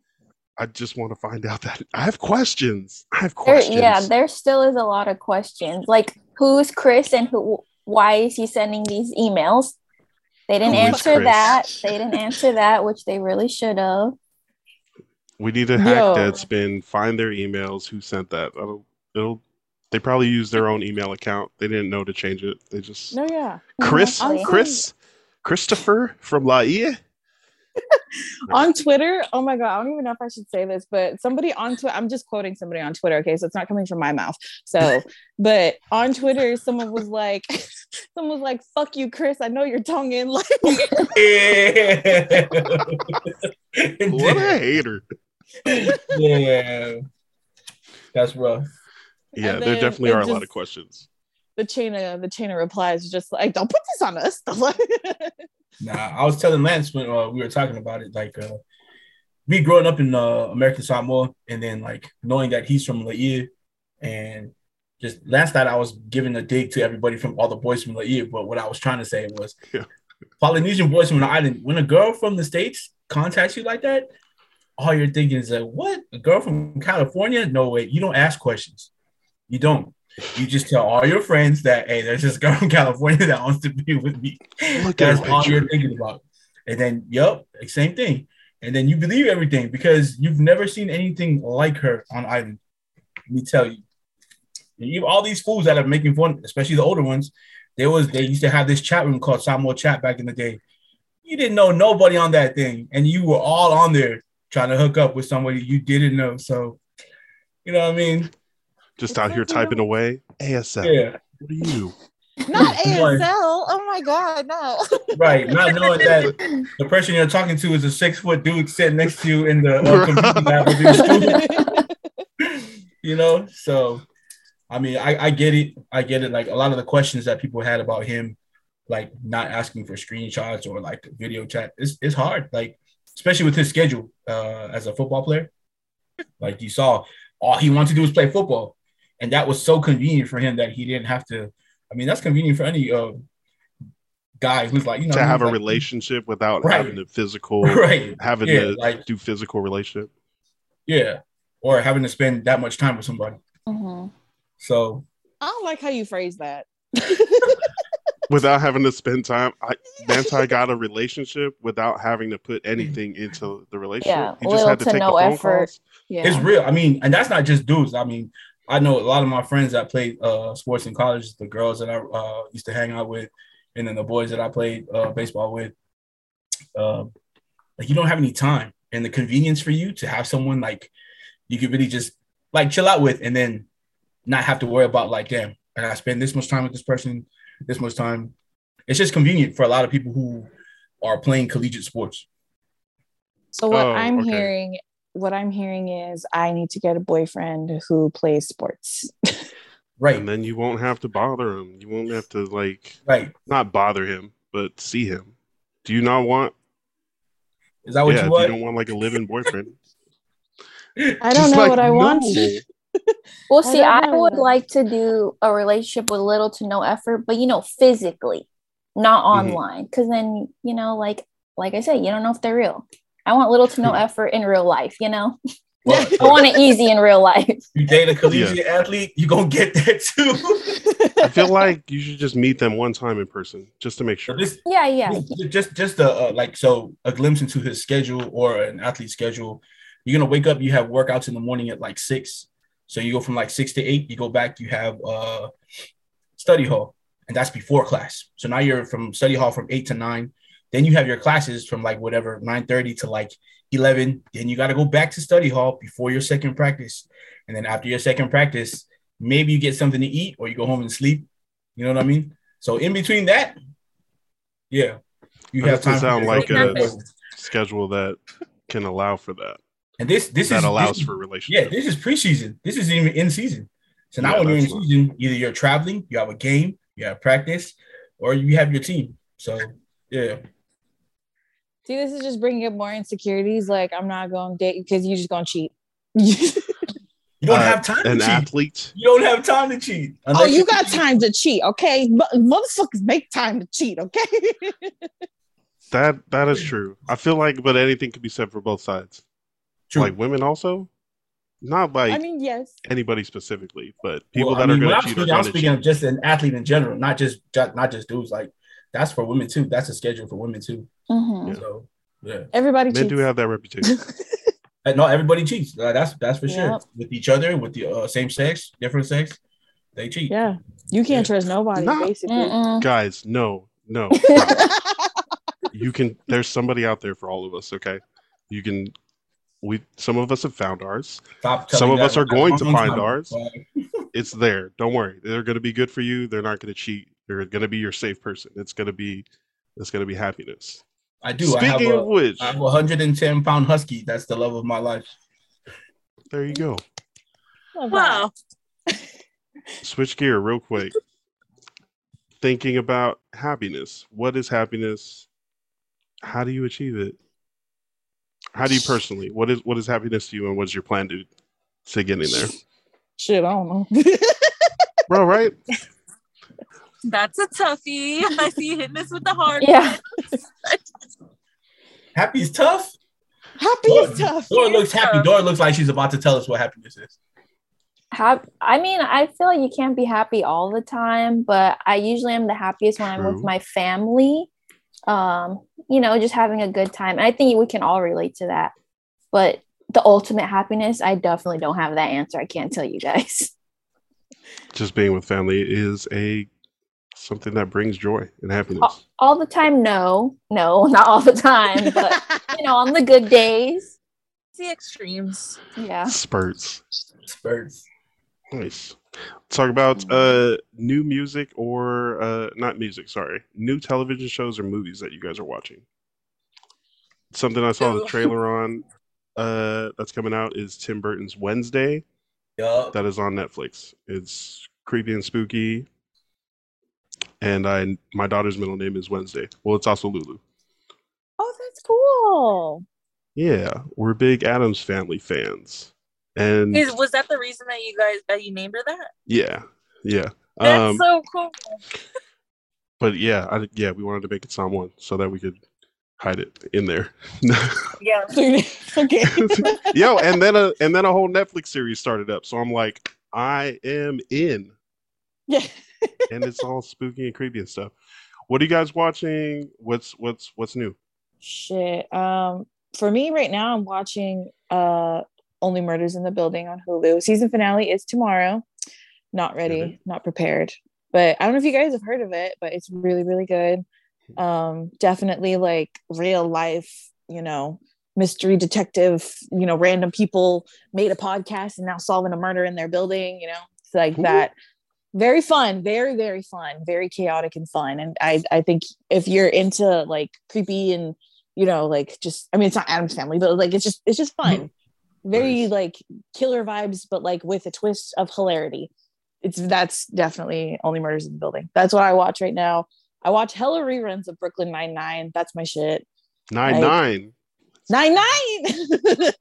I just want to find out that I have questions. I have questions. There, yeah, there still is a lot of questions. Like who's Chris and who why is he sending these emails? They didn't who answer that. They didn't answer that, which they really should have. We need to hack Yo. Deadspin, find their emails, who sent that. It'll, it'll they probably use their own email account. They didn't know to change it. They just No yeah. Chris Chris Christopher from Laie on Twitter, oh my god, I don't even know if I should say this, but somebody on Twitter, I'm just quoting somebody on Twitter, okay, so it's not coming from my mouth. So, but on Twitter, someone was like, someone was like, "Fuck you, Chris. I know your tongue in." Like, what a hater. yeah, that's rough. Yeah, there definitely are just, a lot of questions. The chain of the chain of replies just like, "Don't put this on us." Nah, I was telling Lance when uh, we were talking about it, like uh, me growing up in uh, American Samoa, and then like knowing that he's from Laie, and just last night I was giving a dig to everybody from all the boys from Laie. But what I was trying to say was, yeah. Polynesian boys from the island. When a girl from the states contacts you like that, all you're thinking is like, what? A girl from California? No way. You don't ask questions. You don't. You just tell all your friends that hey, there's this girl in California that wants to be with me. Look That's all you're thinking about. And then, yep, same thing. And then you believe everything because you've never seen anything like her on Island. Let me tell you. you all these fools that are making fun, especially the older ones, there was they used to have this chat room called Samoa Chat back in the day. You didn't know nobody on that thing, and you were all on there trying to hook up with somebody you didn't know. So, you know what I mean? Just out here typing away. ASL. Yeah. What are you? Not ASL. Oh my god, no. right. Not knowing that the person you're talking to is a six foot dude sitting next to you in the uh, computer lab. you know, so I mean, I, I get it. I get it. Like a lot of the questions that people had about him, like not asking for screenshots or like video chat, it's, it's hard. Like, especially with his schedule uh, as a football player. Like you saw, all he wanted to do was play football. And that was so convenient for him that he didn't have to. I mean, that's convenient for any uh, guy who's like, you know, to have a like, relationship without Right. having a physical, right. having Yeah, to like- do physical relationship. Yeah. Or having to spend that much time with somebody. hmm So I don't like how you phrase that. Without having to spend time, I, Manti got a relationship without having to put anything into the relationship. Yeah, he just little had to, to take no the phone effort. calls. Yeah. it's real. I mean, and that's not just dudes. I mean, I know a lot of my friends that played uh, sports in college, the girls that I uh, used to hang out with, and then the boys that I played uh, baseball with. Uh, like you don't have any time, and the convenience for you to have someone like you could really just like chill out with, and then not have to worry about like, damn, I spend this much time with this person, this much time. It's just convenient for a lot of people who are playing collegiate sports. So what Oh, I'm okay. hearing, what I'm hearing is I need to get a boyfriend who plays sports. Right, And then you won't have to bother him. You won't have to like right. not bother him, but see him. Do you not want? Is that what yeah, you do want? you don't want like a living boyfriend. I don't Just know like, what I want. Well, see, don't I, would like to do a relationship with little to no effort, but you know, physically, not Mhm. online. Because then, you know, like like I said, you don't know if they're real. I want little to no effort in real life. You know, Well, I want it easy in real life. you date a collegiate athlete, you're gonna get that too. I feel like you should just meet them one time in person just to make sure. this Yeah, yeah. just just just a uh, like so a glimpse into his schedule or an athlete's schedule. You're gonna wake up, you have workouts in the morning at like six. So you go from like six to eight, you go back, you have uh study hall, and that's before class. So now you're from study hall from eight to nine. Then you have your classes from like whatever 9:30 to like 11. Then you got to go back to study hall before your second practice. And then after your second practice, maybe you get something to eat or you go home and sleep. You know what I mean? So in between that, yeah, you have time. sound like a schedule that can allow for that. and this this that is allows this, for yeah, this is preseason. This is even in season. So now Yeah, when you're in not- season, either you're traveling, you have a game, you have practice, or you have your team. So yeah, See, this is just bringing up more insecurities. Like I'm not going to date because you're just going to cheat. you don't Uh, have time to cheat. athlete. You don't have time to cheat. oh, you you're got cheating. time to cheat, okay? But motherfuckers make time to cheat, okay? That that is true. I feel like, but anything could be said for both sides. True. Like women also, not like I mean, yes. anybody specifically, but people Well, that I mean, are going to cheat are speaking, I'm speaking cheat. of just an athlete in general, not just not just dudes. Like that's for women too. That's a schedule for women too. hmm Yeah. So yeah, Everybody Men cheats. do have that reputation. And no, everybody cheats. Uh, that's that's for sure. Yep. With each other, with the uh, same sex, different sex, they cheat. yeah. You can't Yeah. trust nobody, No. basically. Mm-mm. Guys, no, no. you can. There's somebody out there for all of us. Okay, you can. We some of us have found ours. Stop Some of us are going to find ours. It's there. Don't worry. They're going to be good for you. They're not going to cheat. They're going to be your safe person. It's going to be. It's going to be happiness. I do. I have, Speaking a, of which, I have a 110 pound husky. That's the love of my life. there you go. Wow. switch gear real quick. Thinking about happiness. What is happiness? How do you achieve it? How do you personally? What is what is happiness to you, and what's your plan to to getting there, Shit, I don't know. bro? Right? That's a toughie. I see you hitting this with the hard Yeah. Happy is tough. Happy Dora, is tough. Dora looks happy. tough. Dora looks like she's about to tell us what happiness is. Hap- I mean, I feel like you can't be happy all the time, but I usually am the happiest when I'm with my family. Um, you know, just having a good time. And I think we can all relate to that. But the ultimate happiness, I definitely don't have that answer. I can't tell you guys. Just being with family is a something that brings joy and happiness. all, all the time, no, no, not all the time, but you know, on the good days, the extremes. yeah. Spurts. spurts. Nice. Talk about uh new music or uh not music, sorry. New television shows or movies that you guys are watching. Something I saw the trailer on uh that's coming out is Tim Burton's Wednesday. Yup. that is on Netflix. It's creepy and spooky. And I my daughter's middle name is Wednesday. Well, it's also Lulu. Oh, that's cool. Yeah, we're big Addams Family fans. And Is, was that the reason that you guys that you named her that? yeah, yeah. That's Um, so cool. but yeah, I, yeah, we wanted to make it sound one so that we could hide it in there. Yeah. okay. Yo, and then a and then a whole Netflix series started up. So I'm like, I am in. yeah. And it's all spooky and creepy and stuff. What are you guys watching? What's what's what's new? Shit. Um, for me right now, I'm watching uh Only Murders in the Building on Hulu. Season finale is tomorrow. Not ready, Mhm. not prepared. But I don't know if you guys have heard of it, but it's really, really good. Um, definitely like real life, you know, mystery detective, you know, random people made a podcast and now solving a murder in their building, you know, it's like Ooh. that. Very fun, very, very fun, very chaotic and fun. And I I think if you're into like creepy and you know, like just I mean it's not Addams family, but like it's just it's just fun. Mm-hmm. Very Nice. like killer vibes, but like with a twist of hilarity. It's that's definitely only murders in the building. That's what I watch right now. I watch hella reruns of Brooklyn Nine Nine. That's my shit. Nine Like- nine. Nine Nine.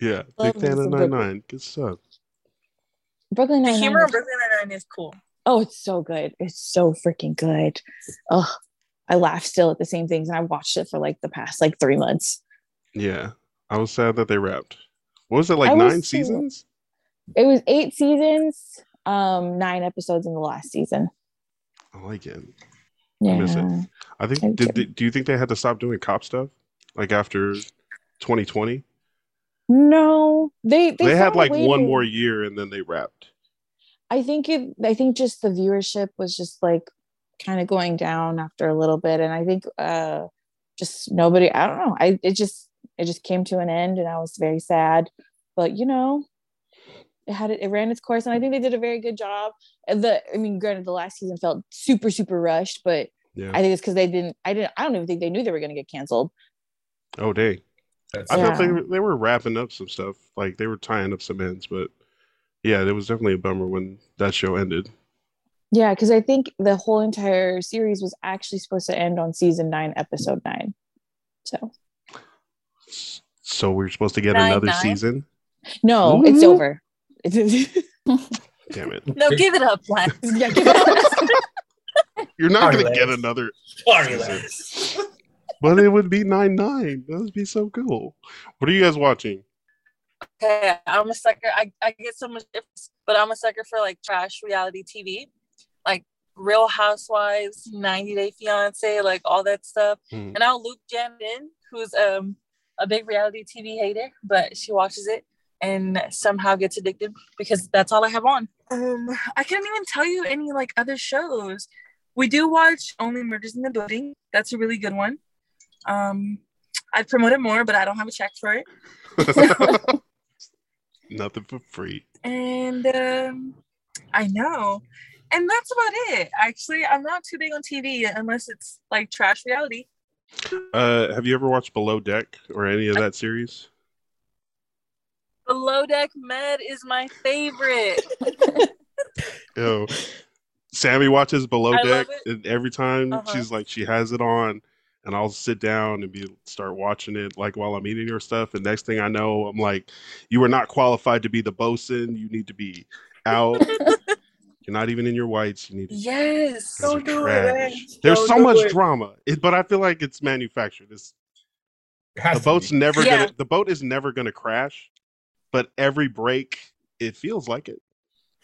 Yeah, big fan of some nine nine. Good stuff. Brooklyn The Nine humor Nine. of Brooklyn Nine-Nine is cool. Oh, it's so good. It's so freaking good. Oh, I laugh still at the same things, and I watched it for like the past like three months. Yeah, I was sad that they wrapped. What was it like? I nine too. seasons? It was eight seasons, um, nine episodes in the last season. I like it. Yeah. miss it. I think. Me Did, too. do you think they had to stop doing cop stuff like after 2020? No, they they, They, had like one to- more year and then they wrapped. I think it. I think just the viewership was just like kind of going down after a little bit, and I think uh, just nobody. I don't know. I it just it just came to an end, and I was very sad. But you know, it had it, it ran its course, and I think they did a very good job. The I mean, granted, the last season felt super super rushed, but Yeah. I think it's because they didn't. I didn't. I don't even think they knew they were going to get canceled. oh dang. That's I Yeah. thought they were, they were wrapping up some stuff. Like they were tying up some ends, but yeah, it was definitely a bummer when that show ended. Yeah, because I think the whole entire series was actually supposed to end on season nine, episode nine. So So we're supposed to get Nine, another nine? season. no, it's over. Damn it! No, give it up, Lance. yeah, give it up. You're not gonna get another, Sorry, season. Lance. but it would be nine nine. That would be so cool. What are you guys watching? Okay, I'm a sucker. I, I get so much, but I'm a sucker for like trash reality TV, like Real Housewives, 90 Day Fiance, like all that stuff. Hmm. And I'll loop Jen in, who's um a big reality TV hater, but she watches it and somehow gets addicted because that's all I have on. Um, I can't even tell you any like other shows. We do watch Only Murders in the Building. That's a really good one. Um, I'd promote it more, but I don't have a check for it. Nothing for free. and um, I know, and that's about it. Actually, I'm not too big on TV unless it's like trash reality. Uh, have you ever watched Below Deck or any of that series? Below Deck Med is my favorite. Yo, Sammy watches Below I Deck, and every time Uh-huh. she's like, she has it on, and I'll sit down and be start watching it like while I'm eating her stuff. And next thing I know, I'm like, you are not qualified to be the bosun. You need to be out. You're not even in your whites. You need to. yes. Don't do trash. Lance. There's Don't so much it. drama, it, but I feel like it's manufactured. It's, It the boat's be. never Yeah. gonna. The boat is never gonna crash, but every break, it feels like it.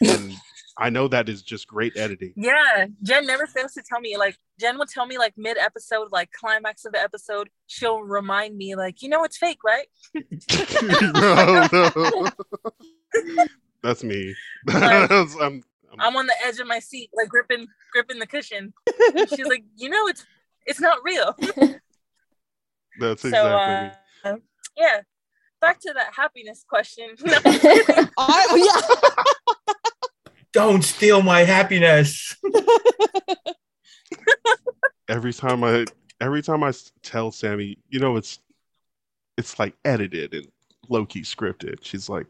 And I know that is just great editing. Yeah, Jen never fails to tell me. Like Jen will tell me like mid episode, like climax of the episode, she'll remind me like, you know, it's fake, right? no, no. That's me. Like- I'm, I'm- I'm on the edge of my seat, like gripping gripping the cushion. She's like, you know, it's it's not real. that's so exactly uh, yeah. Back to that happiness question. I, yeah. Don't steal my happiness. Every time I, every time I tell Sammy, you know, it's, it's like edited and low key scripted. She's like,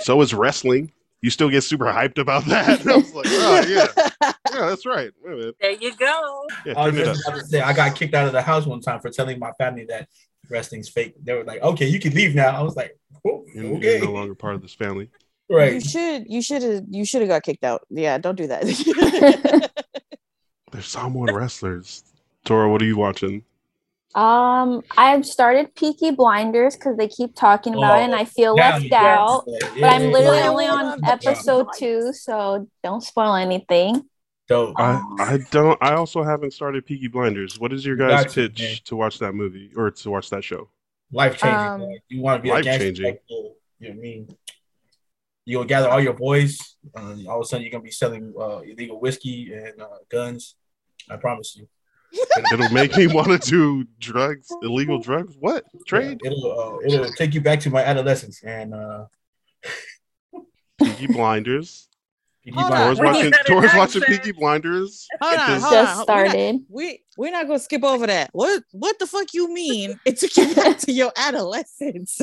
so is wrestling. You still get super hyped about that. And I was like, oh yeah, yeah, that's right. There you go. Yeah, I, was just about to say, I got kicked out of the house one time for telling my family that wrestling's fake. They were like, "Okay, you can leave now." I was like, oh, "Okay, you're no longer part of this family." Right. You should. You should have. You should have got kicked out. Yeah. Don't do that. There's Samoan wrestlers. Dora, what are you watching? Um, I've started Peaky Blinders because they keep talking about oh, it, and I feel yeah, left out. Yeah, but I'm literally yeah, only on episode two, so don't spoil anything. So I, I don't. I also haven't started Peaky Blinders. What is your guys' pitch you, to watch that movie or to watch that show? Life changing. Um, you want to be life changing. you know what I mean? You'll gather all your boys. Uh, all of a sudden, you're gonna be selling uh, illegal whiskey and uh, guns. I promise you. it'll make me want to do drugs, illegal drugs. What trade? Yeah, it'll uh, it'll take you back to my adolescence and uh Peaky Blinders. Peaky Blinders. watching, Dora's watching Peaky Blinders. Hold on, hold just on. started. We're not, we we're not gonna skip over that. What what the fuck you mean? It took you back to your adolescence.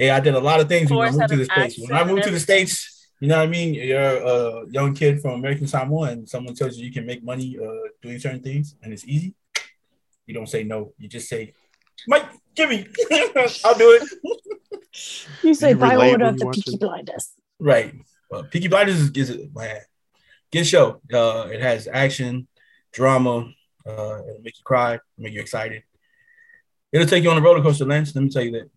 Yeah, I did a lot of things when I moved to the states. When I moved to the states you know what I mean? You're a young kid from American Samoa, and someone tells you you can make money uh, doing certain things, and it's easy. You don't say no. You just say, "Mike, give me. I'll do it." You say, "Buy one of the Peaky Blinders." Right. Well, Peaky Blinders is, is a man, good show. Uh, it has action, drama. Uh, it'll make you cry, make you excited. It'll take you on a roller coaster, Lance. Let me tell you that.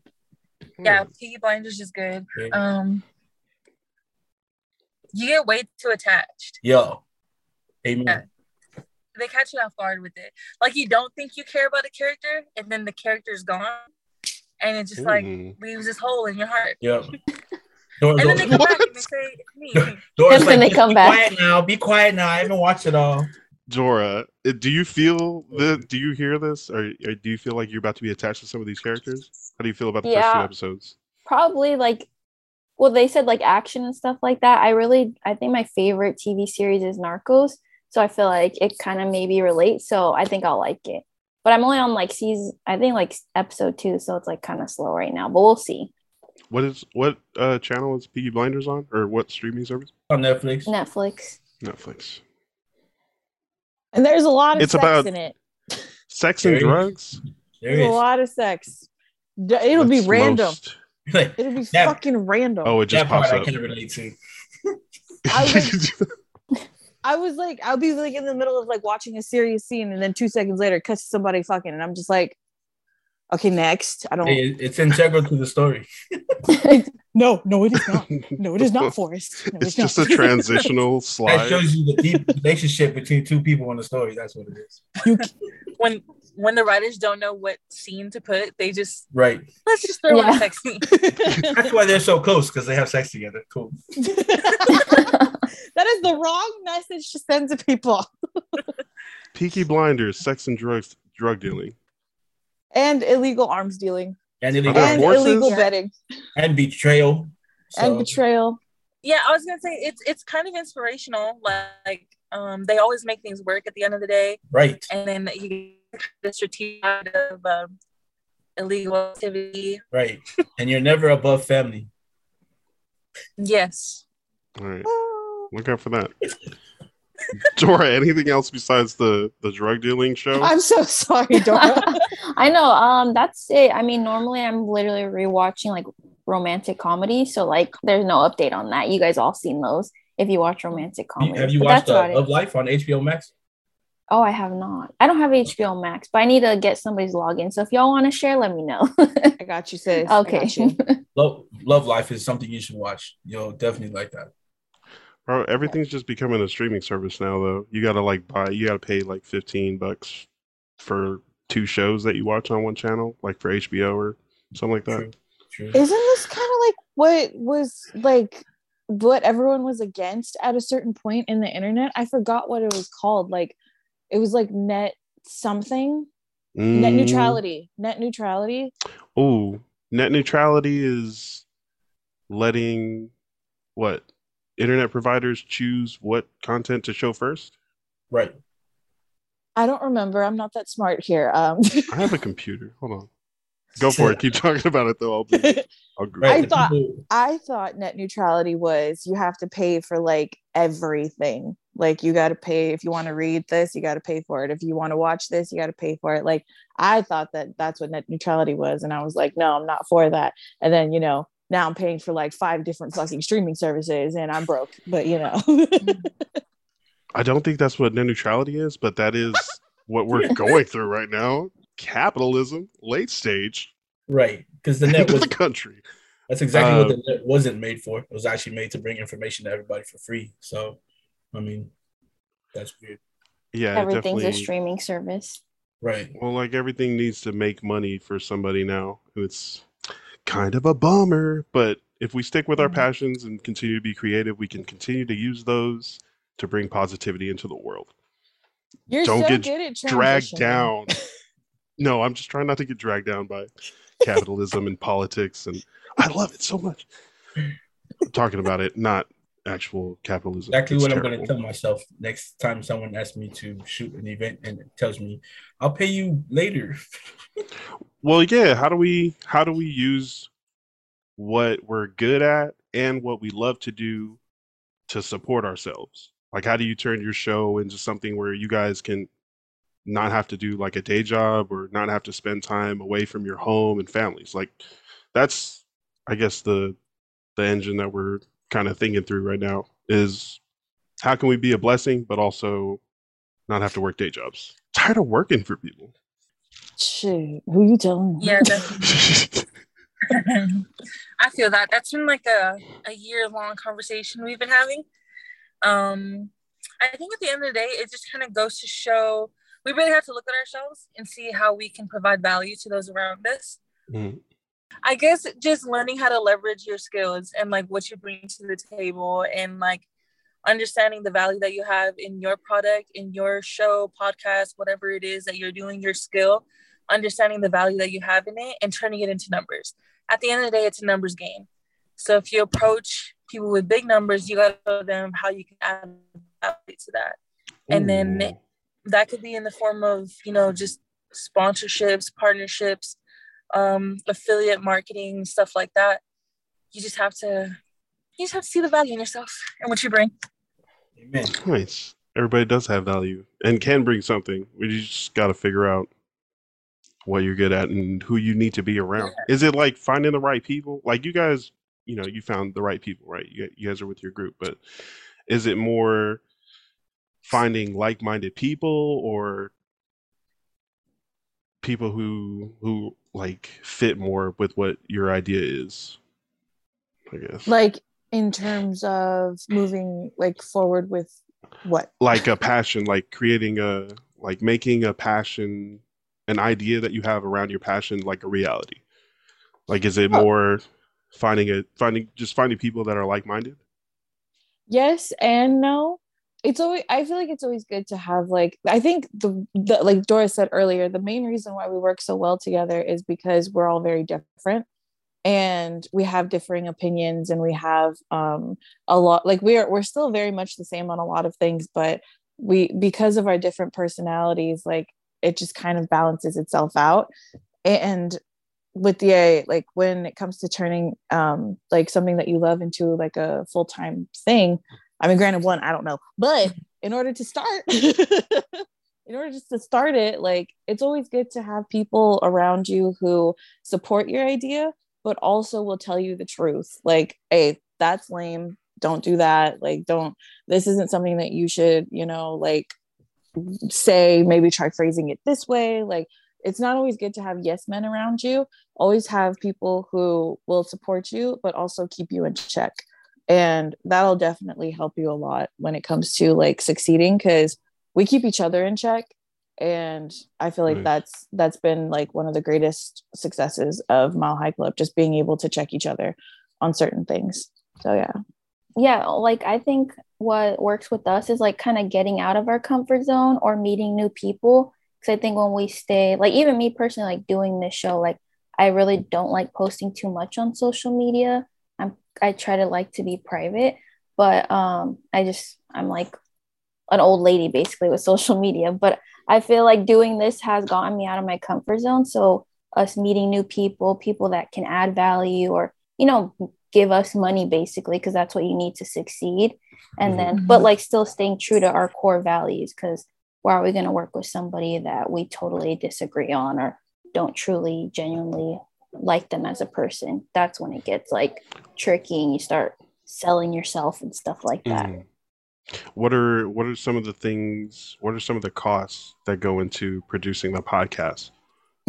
Yeah, Peaky Blinders is good. Yeah. Um, you get way too attached. Yo, amen. Yeah. They catch you off guard with it. Like you don't think you care about a character, and then the character's gone, and it just Ooh. like leaves this hole in your heart. Yep. and then they come back and they say, "It's me." Dora's like, they come back. Quiet now. Be quiet now. I haven't watched it all. Dora, uh, do you feel the? Do you hear this, or, or, do you feel like you're about to be attached to some of these characters? How do you feel about the yeah, first two episodes? Probably like well they said like action and stuff like that i really i think my favorite tv series is narcos so i feel like it kind of maybe relates so i think i'll like it but i'm only on like season i think like episode two so it's like kind of slow right now but we'll see what is what uh channel is Peaky Blinders on, or what streaming service? On Netflix. Netflix. Netflix. And there's a lot of it's about in it. Sex and drugs. There's a lot of sex. It'll What's be random. Most It'll be that, fucking random. Oh, it just pops up. I can relate to. I was, I was like, I'll be like in the middle of like watching a serious scene, and then two seconds later, cuts somebody fucking, and I'm just like, okay, next. I don't. it's integral to the story. no, no, it is not. No, it is not, Forrest. No, it's, it's just a transitional slide. That shows you the deep relationship between two people in the story. That's what it is. You, when when the writers don't know what scene to put, they just right. Let's just throw yeah. in a sex scene. That's why they're so close because they have sex together. Cool. that is the wrong message to send to people. Peaky Blinders, sex and drugs, drug dealing, and illegal arms dealing, and illegal, and illegal betting, and betrayal, so. and betrayal. Yeah, I was gonna say it's it's kind of inspirational. Like, um, they always make things work at the end of the day, right? And then you the strategic of um, illegal activity. Right. and you're never above family. Yes. All right. Look out for that. Dora, anything else besides the the drug dealing show? I'm so sorry, Dora. I know. Um, that's it. I mean, normally I'm literally rewatching like romantic comedy, so like there's no update on that. You guys all seen those if you watch romantic comedy. Have you but watched uh, Love Life on HBO Max? Oh, I have not. I don't have HBO Max, but I need to get somebody's login. So if y'all want to share, let me know. I got you, sis. Okay. You. Love, Love Life is something you should watch. You'll definitely like that. Bro, everything's just becoming a streaming service now, though. You gotta like buy. You gotta pay like fifteen bucks for two shows that you watch on one channel, like for HBO or something like that. True. True. Isn't this kind of like what was like what everyone was against at a certain point in the internet? I forgot what it was called. Like it was like net something mm. net neutrality net neutrality oh net neutrality is letting what internet providers choose what content to show first right i don't remember i'm not that smart here um i have a computer hold on Go for it. Keep talking about it though. I'll be, I'll I thought I thought net neutrality was you have to pay for like everything. Like you got to pay if you want to read this, you got to pay for it. If you want to watch this, you got to pay for it. Like I thought that that's what net neutrality was, and I was like, no, I'm not for that. And then you know now I'm paying for like five different fucking streaming services, and I'm broke. But you know. I don't think that's what net neutrality is, but that is what we're going through right now. Capitalism, late stage. Right. Because the net was the country. That's exactly what the um, net wasn't made for. It was actually made to bring information to everybody for free. So, I mean, that's weird. Yeah. Everything's a streaming service. Right. Well, like everything needs to make money for somebody now. It's kind of a bummer, but if we stick with our mm-hmm. passions and continue to be creative, we can continue to use those to bring positivity into the world. You're Don't so get dragged down. no, I'm just trying not to get dragged down by capitalism and politics, and I love it so much. I'm talking about it, not actual capitalism. Exactly it's what terrible. I'm going to tell myself next time someone asks me to shoot an event and tells me, "I'll pay you later." well, yeah. How do we how do we use what we're good at and what we love to do to support ourselves? Like, how do you turn your show into something where you guys can not have to do like a day job or not have to spend time away from your home and families? Like, that's, I guess, the the engine that we're kind of thinking through right now is how can we be a blessing, but also not have to work day jobs? Tired of working for people. Shit, who you telling? Yeah, I feel that. That's been like a, a year long conversation we've been having. Um, I think at the end of the day, it just kind of goes to show we really have to look at ourselves and see how we can provide value to those around us. Mm-hmm. I guess just learning how to leverage your skills and like what you bring to the table and like understanding the value that you have in your product, in your show, podcast, whatever it is that you're doing, your skill, understanding the value that you have in it and turning it into numbers. At the end of the day, it's a numbers game. So if you approach people with big numbers, you got to show them how you can add value to that. Ooh. And then that could be in the form of, you know, just sponsorships, partnerships, um, affiliate marketing, stuff like that. You just have to, you just have to see the value in yourself and what you bring. Amen. Nice. Everybody does have value and can bring something. We just got to figure out what you're good at and who you need to be around. Yeah. Is it like finding the right people? Like you guys you know you found the right people right? You, you guys are with your group but is it more finding like-minded people or people who who like fit more with what your idea is i guess? Like in terms of moving like forward with what? Like a passion like creating a like making a passion an idea that you have around your passion like a reality. Like is it oh. Finding it finding just finding people that are like-minded? Yes and no. It's always i feel like it's always good to have like i think the, the like Dora's said earlier the main reason why we work so well together is because we're all very different and we have differing opinions and we have um a lot like we're we're still very much the same on a lot of things but we because of our different personalities like it just kind of balances itself out. And with the like when it comes to turning um like something that you love into like a full-time thing i mean granted one i don't know but in order to start in order just to start it like it's always good to have people around you who support your idea but also will tell you the truth. Like hey that's lame. Don't do that. Like don't this isn't something that you should you know like say maybe try phrasing it this way. Like it's not always good to have yes men around you. Always have people who will support you but also keep you in check. And that'll definitely help you a lot when it comes to like succeeding because we keep each other in check. And i feel like that's that's been like one of the greatest successes of mile high club just being able to check each other on certain things. So yeah. Yeah like i think what works with us is like kind of getting out of our comfort zone or meeting new people because I think when we stay, like even me personally, like doing this show, like I really don't like posting too much on social media. I'm I try to like to be private, but um I just I'm like an old lady basically with social media. But I feel like doing this has gotten me out of my comfort zone. So us meeting new people, people that can add value or, you know, give us money basically, because that's what you need to succeed. And mm-hmm. then, but like still staying true to our core values, because why are we going to work with somebody that we totally disagree on or don't truly genuinely like them as a person? That's when it gets like tricky and you start selling yourself and stuff like that. Mm. What are what are some of the things? What are some of the costs that go into producing the podcast?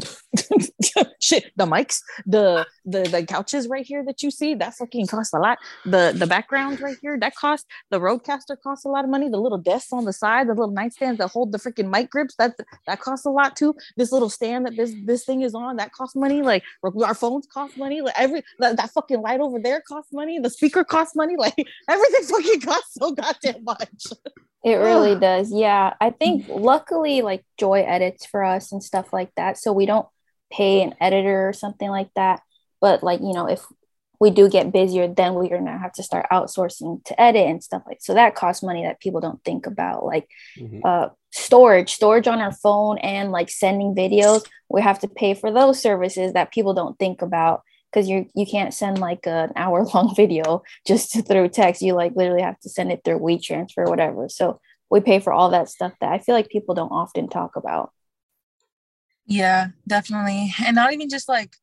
shit the mics the the the couches right here that you see that fucking costs a lot. The the background right here that costs the RODECaster costs a lot of money. The little desks on the side the little nightstands that hold the freaking mic grips that that costs a lot too. This little stand that this this thing is on that costs money. Like our phones cost money. Like every that, that fucking light over there costs money. The speaker costs money. Like everything fucking costs so goddamn much. It really does. Yeah. I think luckily, like Joy edits for us and stuff like that. So we don't pay an editor or something like that. But, like, you know, if we do get busier, then we're going to have to start outsourcing to edit and stuff like so that costs money that people don't think about like mm-hmm. uh, storage storage on our phone and like sending videos we have to pay for those services that people don't think about because you you can't send like an hour long video just through text. You like literally have to send it through WeTransfer or whatever. So we pay for all that stuff that I feel like people don't often talk about. Yeah, definitely. And not even just like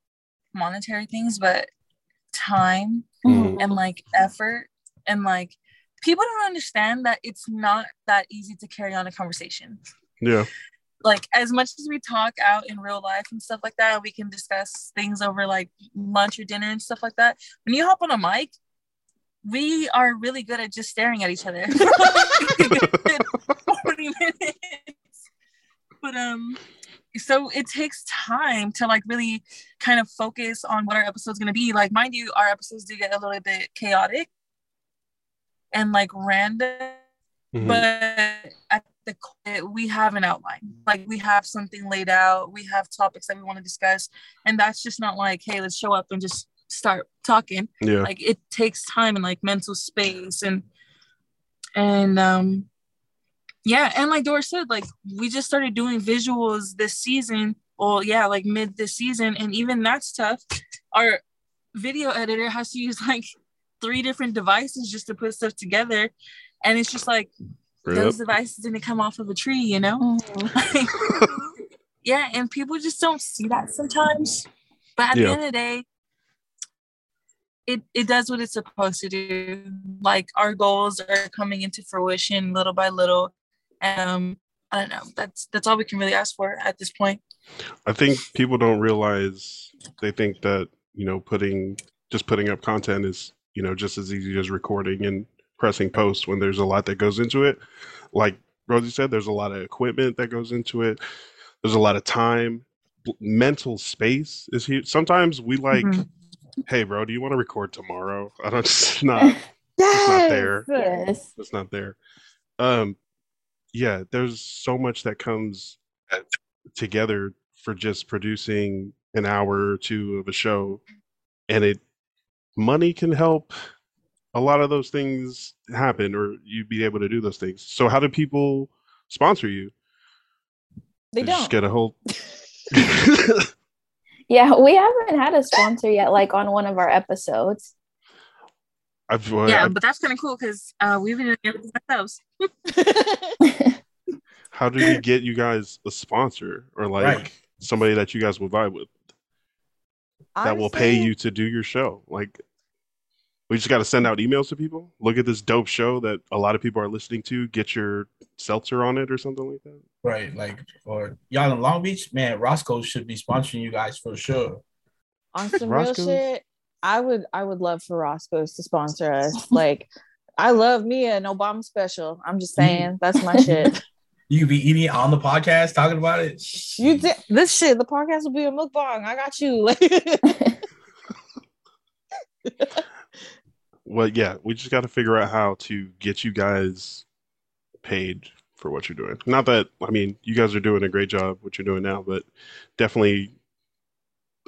monetary things, but time mm-hmm. and like effort and like people don't understand that it's not that easy to carry on a conversation. Yeah like as much as we talk out in real life and stuff like that, we can discuss things over like lunch or dinner and stuff like that. When you hop on a mic, we are really good at just staring at each other 40 minutes. But um so it takes time to like really kind of focus on what our episode's gonna be. Like mind you, our episodes do get a little bit chaotic and like random. Mm-hmm. But at the we have an outline like we have something laid out we have topics that we want to discuss and that's just not like hey let's show up and just start talking yeah like it takes time and like mental space and and um yeah and like Dora said like we just started doing visuals this season well yeah like mid this season and even that's tough our video editor has to use like three different devices just to put stuff together and it's just like. Those devices didn't come off of a tree, you know? Mm-hmm. yeah, and people just don't see that sometimes. But at yeah. the end of the day, it, it does what it's supposed to do. Like our goals are coming into fruition little by little. Um, I don't know. That's that's all we can really ask for at this point. I think people don't realize they think that, you know, putting just putting up content is, you know, just as easy as recording and pressing post when there's a lot that goes into it. Like Rosie said, there's a lot of equipment that goes into it. There's a lot of time, mental space is huge. Sometimes we like, mm-hmm. hey, bro, do you want to record tomorrow? I don't. It's not. yes! It's not there. Yes. It's not there. Um, yeah, there's so much that comes together for just producing an hour or two of a show, and it money can help a lot of those things happen or you'd be able to do those things. So how do people sponsor you? They don't. Just get a whole Yeah, we haven't had a sponsor yet, like on one of our episodes. I've, well, yeah, I've, but that's kind of cool because uh, we've been doing it ourselves. how do we get you guys a sponsor or like right. somebody that you guys will vibe with that will pay you to do your show? Like, we just got to send out emails to people. Look at this dope show that a lot of people are listening to. Get your seltzer on it or something like that. Right, like or y'all in Long Beach, man. Roscoe should be sponsoring you guys for sure. On some real shit, I would I would love for Roscoe's to sponsor us. like, I love me an Obama special. I'm just saying that's my shit. You could be eating it on the podcast, talking about it. You did this shit. The podcast will be a mukbang. I got you. well, yeah, we just got to figure out how to get you guys paid for what you're doing. Not that I mean, you guys are doing a great job what you're doing now, but definitely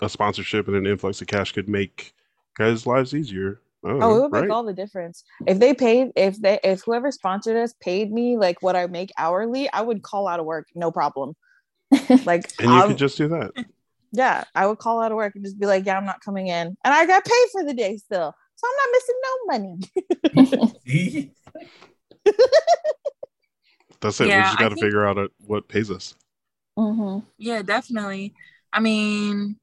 a sponsorship and an influx of cash could make guys' lives easier. Oh, oh it would right? make all the difference. If they paid, if they, if whoever sponsored us paid me like what I make hourly, I would call out of work, no problem. Like, and you I'll, could just do that. Yeah, I would call out of work and just be like, "Yeah, I'm not coming in," and I got paid for the day still, so I'm not missing no money. That's it. we just got to think- figure out uh, what pays us. Mm-hmm. Yeah, definitely. I mean,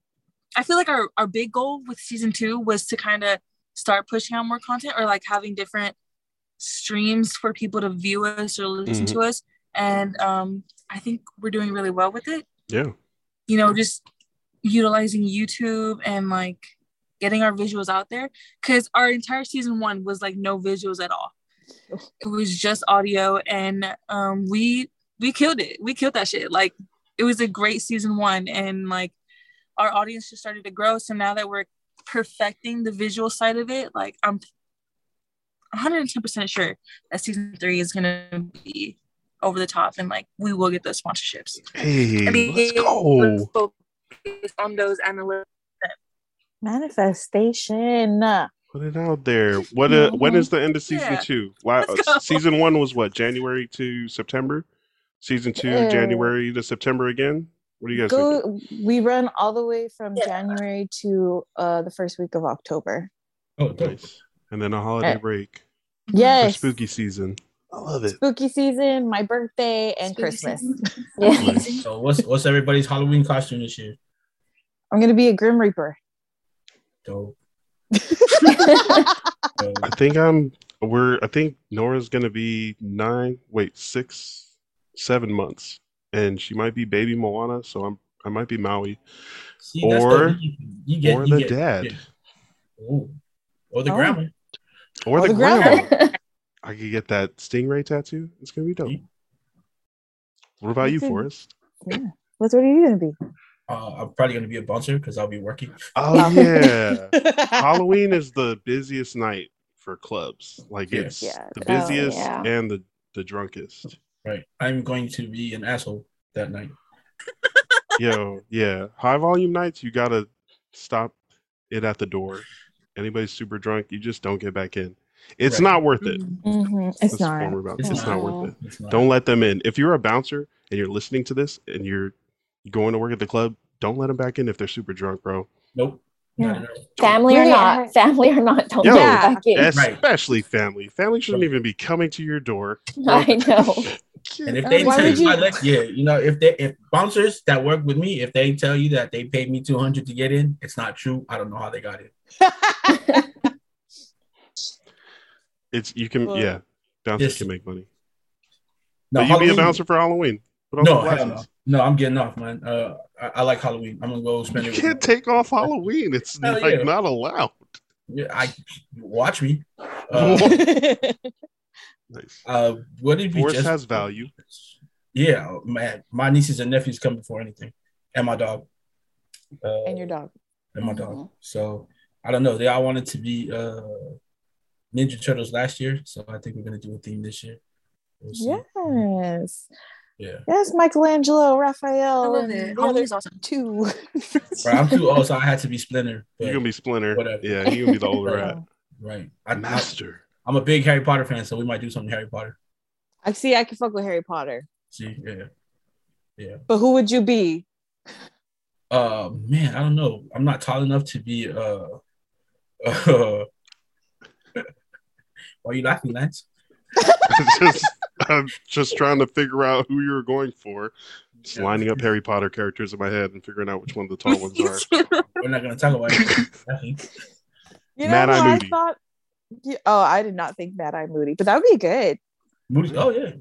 I feel like our, our big goal with season two was to kind of start pushing out more content or like having different streams for people to view us or listen Mhm. to us. And um, I think we're doing really well with it. Yeah. You know, just utilizing YouTube and like getting our visuals out there. Cause our entire season one was like no visuals at all. It was just audio and um we we killed it. We killed that shit. Like it was a great season one and like our audience just started to grow so now that we're perfecting the visual side of it like i'm 110% sure that season three is going to be over the top and like we will get those sponsorships Hey, I mean, let's let's go. focus on those analytics Manifestation. Put it out there. What? Uh, when Mhm. the end of season Yeah. two? La- season one was what? January to September. Season two, Uh, January to September again. What do you guys think? Go. We run all the way from Yeah. January to uh the first week of October. Oh. Nice. And then a holiday Uh, break for Yes. spooky season. I love it. Spooky season, my birthday, and Spooky Christmas. season. Yeah. So what's what's everybody's Halloween costume this year? I'm gonna be a Grim Reaper. Dope. I think I'm. We're. I think Nora's gonna be nine. Wait, six, seven months, and she might be baby Moana. So I'm. I might be Maui See, Or- dope. You, you get, or you the get- dad. yeah. Ooh. Or the Oh. grandma. or Or the the grandma. grandma. I could get that stingray tattoo. It's gonna be dope. What about you, Okay. Forrest? What's what are you gonna be? Uh, I'm probably gonna be a bouncer because I'll be working. Oh yeah, Halloween is the busiest night for clubs. Like Yeah. it's Yeah. the Oh, busiest yeah. and the the drunkest. Right. I'm going to be an asshole that night. Yo, yeah, high volume nights. You gotta stop it at the door. Anybody's super drunk, you just don't get back in. It's Right. not worth it. Mhm, It's not. about. It's It's, not not. worth it. It's not. Don't let them in. If you're a bouncer and you're listening to this and you're going to work at the club, don't let them back in if they're super drunk, bro. Nope. Yeah. Not at all. family or not, family or not, don't Yo. get back in. Right. Especially family. Family shouldn't Right. even be coming to your door. I know. And if they tell you, you- let- yeah, you know, if they if bouncers that work with me, if they tell you that they paid me two hundred to get in, it's not true. I don't know how they got in. It's you can Well, yeah. Bouncers yes. can make money. No, but you be a bouncer for Halloween. Put on No, some hell no, no. I'm getting off, man. Uh, I, I like Halloween. I'm gonna go spend You it. Can't take off Halloween. It's Hell like yeah. not allowed. yeah, I watch me. Uh, Nice. uh, what did we Force just? has value. Yeah, man. My nieces and nephews come before anything, and my dog. Uh, and your dog. and my Mhm. dog. So I don't know. They all wanted to be uh Ninja Turtles last year, so I think we're gonna do a theme this year. We'll. Yes. Yeah. Yes, Michelangelo, Raphael, I love it. the Halloween awesome. two. Right, I'm too old, so I had to be Splinter. You're gonna be Splinter. whatever. Yeah, you're gonna be the old Right. rat. right. I, I, Master. I'm a big Harry Potter fan, so we might do something Harry Potter. I see. I can fuck with Harry Potter, See, yeah, yeah. but who would you be? Uh, man, I don't know. I'm not tall enough to be. Uh, uh why are you laughing, Lance? just, I'm just trying to figure out who you're going for. Just Yeah. lining up Harry Potter characters in my head and figuring out which one of the tall ones are. We're not gonna talk about it. Nothing. You know Mad who Eye I Moody. thought? Yeah, oh, I did not think Mad Eye Moody, but that would be good. Moody- Oh yeah,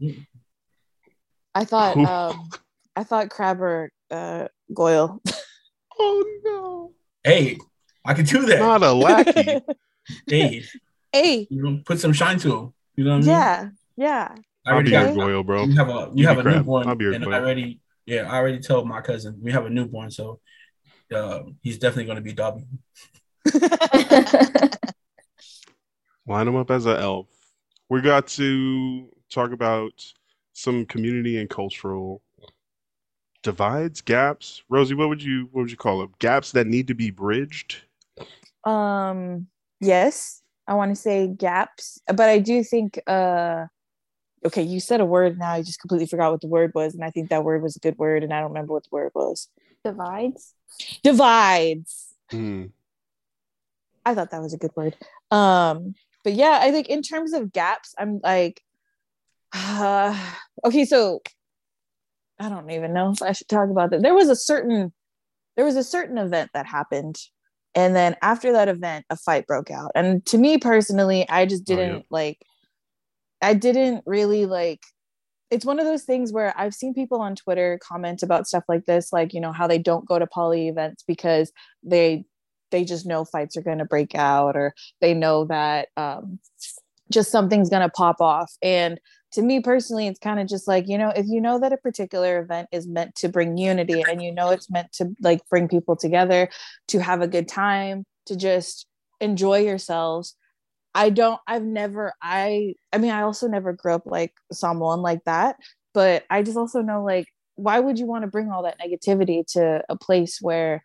I thought. Um I thought Crabber uh, Goyle. oh no. hey, I can do that. Not a lackey. Hey, hey, you know, put some shine to him. You know what I mean? yeah, yeah. I I'll already be got. Goyle, bro. You have a you You have a crap. newborn, I'll be your and I already yeah I already told my cousin we have a newborn, so uh, he's definitely going to be Dobby. Line them up as an elf. We got to talk about some community and cultural divides, gaps. Rosie, what would you what would you call them? Gaps that need to be bridged. um yes i want to say gaps but i do think uh okay you said a word now i just completely forgot what the word was and i think that word was a good word and i don't remember what the word was Divides. Divides. Mm. I thought that was a good word. Um, but yeah, I think in terms of gaps, I'm like, uh, okay, so I don't even know if I should talk about that. There was a certain, there was a certain event that happened, and then after that event, a fight broke out. And to me personally, I just didn't oh, yeah. like, I didn't really like. It's one of those things where I've seen people on Twitter comment about stuff like this, like you know how they don't go to poly events because they they just know fights are going to break out or they know that um, just something's going to pop off. And to me personally it's kind of just like you know if you know that a particular event is meant to bring unity and you know it's meant to like bring people together to have a good time to just enjoy yourselves i don't i've never i i mean i also never grew up like someone like that but i just also know like why would you want to bring all that negativity to a place where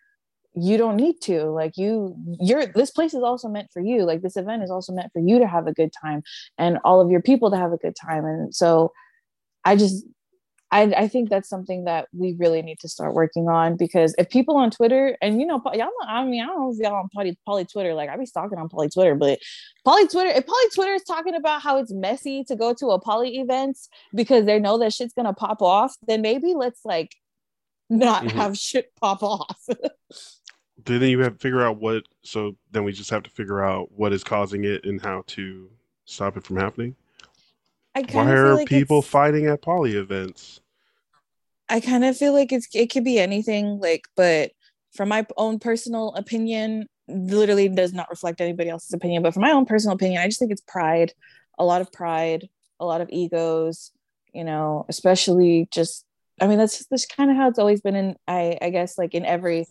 you don't need to like you you're this place is also meant for you like this event is also meant for you to have a good time and all of your people to have a good time and so i just I, I think that's something that we really need to start working on because if people on Twitter and you know y'all I mean I don't know if y'all on poly, poly Twitter like I be stalking on poly Twitter but poly Twitter if poly Twitter is talking about how it's messy to go to a poly events because they know that shit's gonna pop off then maybe let's like not mm-hmm. have shit pop off then you have to figure out what so then we just have to figure out what is causing it and how to stop it from happening? Why are like people fighting at poly events? I kind of feel like it's it could be anything like but from my own personal opinion literally does not reflect anybody else's opinion but from my own personal opinion i just think it's pride a lot of pride a lot of egos you know especially just i mean that's just kind of how it's always been in i i guess like in every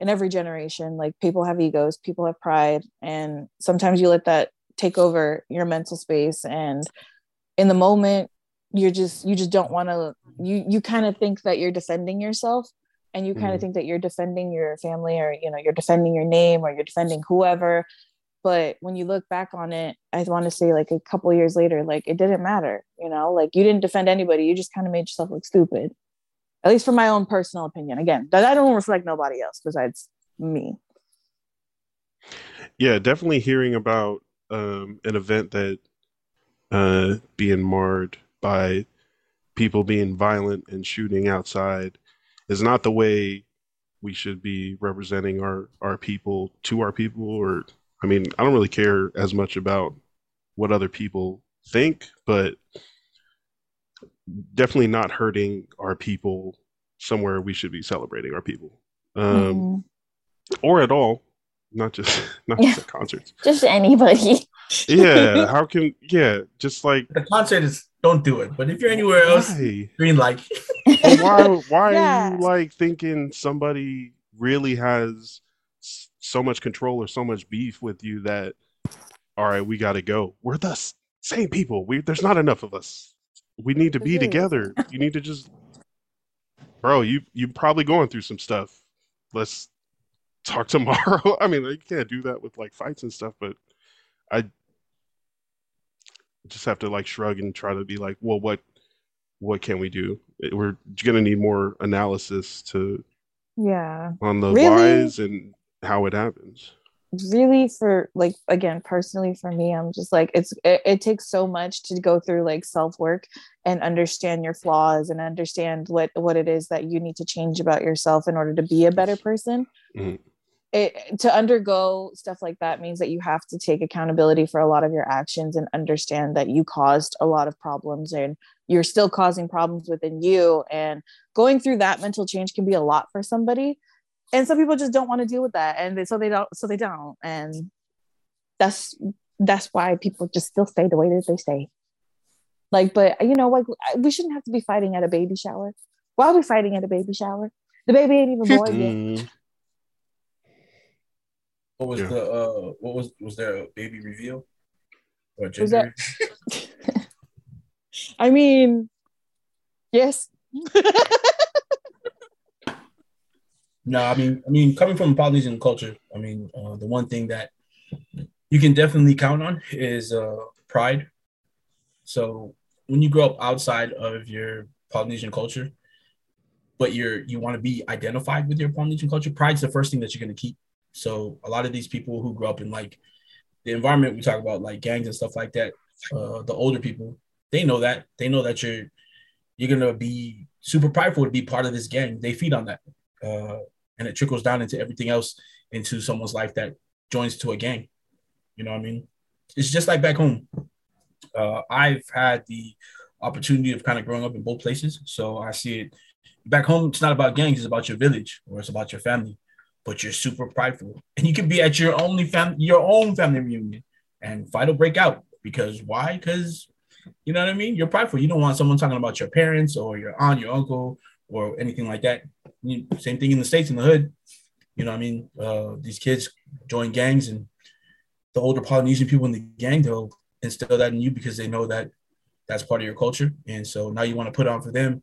in every generation like people have egos people have pride and sometimes you let that take over your mental space and in the moment you're just you just don't want to you you kind of think that you're defending yourself and you kind of mm. think that you're defending your family or you know you're defending your name or you're defending whoever. But when you look back on it i want to say like a couple years later like it didn't matter you know? Like you didn't defend anybody you just kind of made yourself look stupid at least from my own personal opinion. Again, that I don't reflect nobody else besides me. Yeah, definitely hearing about um, an event that uh, being marred by people being violent and shooting outside is not the way we should be representing our our people to our people or i mean i don't really care as much about what other people think but definitely not hurting our people somewhere we should be celebrating our people. Um, mm or at all not just not just at concerts. Just anybody. Yeah how can yeah just like the concert is don't do it but if you're anywhere else why? green light. Why why yeah. are you like thinking somebody really has so much control or so much beef with you that all right we got to go. We're the same people. We there's not enough of us we need to be together. You need to just, bro. You you probably going through some stuff. Let's talk tomorrow. I mean, you can't do that with like fights and stuff, but I just have to like shrug and try to be like, well, what what can we do? Eh, we're gonna need more analysis to yeah on the really? whys and how it happens really for like again personally for me i'm just like it's it, it takes so much to go through like self work and understand your flaws and understand what what it is that you need to change about yourself in order to be a better person. Mm-hmm. it, to undergo stuff like that means that you have to take accountability for a lot of your actions and understand that you caused a lot of problems and you're still causing problems within you. And going through that mental change can be a lot for somebody and some people just don't want to deal with that and they, so they don't so they don't and that's that's why people just still stay the way that they stay. Like but you know like we shouldn't have to be fighting at a baby shower. Why are we fighting at a baby shower? The baby ain't even born yet. Mm. what was yeah. the uh what was was there a baby reveal? Or gender that... i mean yes No, I mean, I mean, coming from Polynesian culture, I mean, uh, the one thing that you can definitely count on is uh, pride. So when you grow up outside of your Polynesian culture, but you're you want to be identified with your Polynesian culture, pride's the first thing that you're going to keep. So a lot of these people who grew up in like the environment we talk about, like gangs and stuff like that, uh, the older people, they know that they know that you're you're gonna be super prideful to be part of this gang. They feed on that, uh, and it trickles down into everything else into someone's life that joins to a gang. You know what I mean? It's just like back home. Uh, I've had the opportunity of kind of growing up in both places, so I see it back home. It's not about gangs; it's about your village or it's about your family. But you're super prideful, and you can be at your only family, your own family reunion, and fight will break out because why? Because you know what I mean. You're prideful. You don't want someone talking about your parents or your aunt, your uncle, or anything like that. You, same thing in the states in the hood. You know what I mean? Uh, these kids join gangs, and the older Polynesian people in the gang they'll instill that in you because they know that that's part of your culture, and so now you want to put on for them.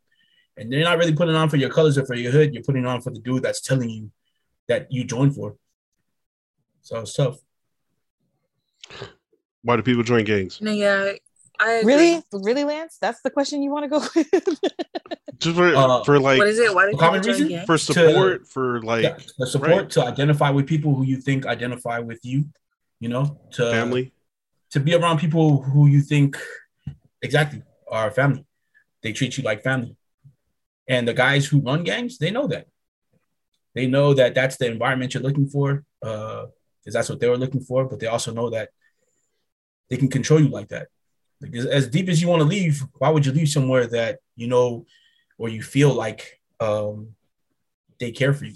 And they're not really putting on for your colors or for your hood. You're putting on for the dude that's telling you that you joined for. So it's tough. Why do people join gangs? Yeah, I really, really, Lance. That's the question you want to go with. Just for, uh, for like what is it? Why do common reason for support? To, for like yeah, the support right. to identify with people who you think identify with you. You know, to family, to be around people who you think exactly are family. They treat you like family, and the guys who run gangs, they know that. They know that that's the environment you're looking for, because uh, that's what they were looking for. But they also know that they can control you like that. Like as deep as you want to leave, why would you leave somewhere that you know or you feel like um, they care for you?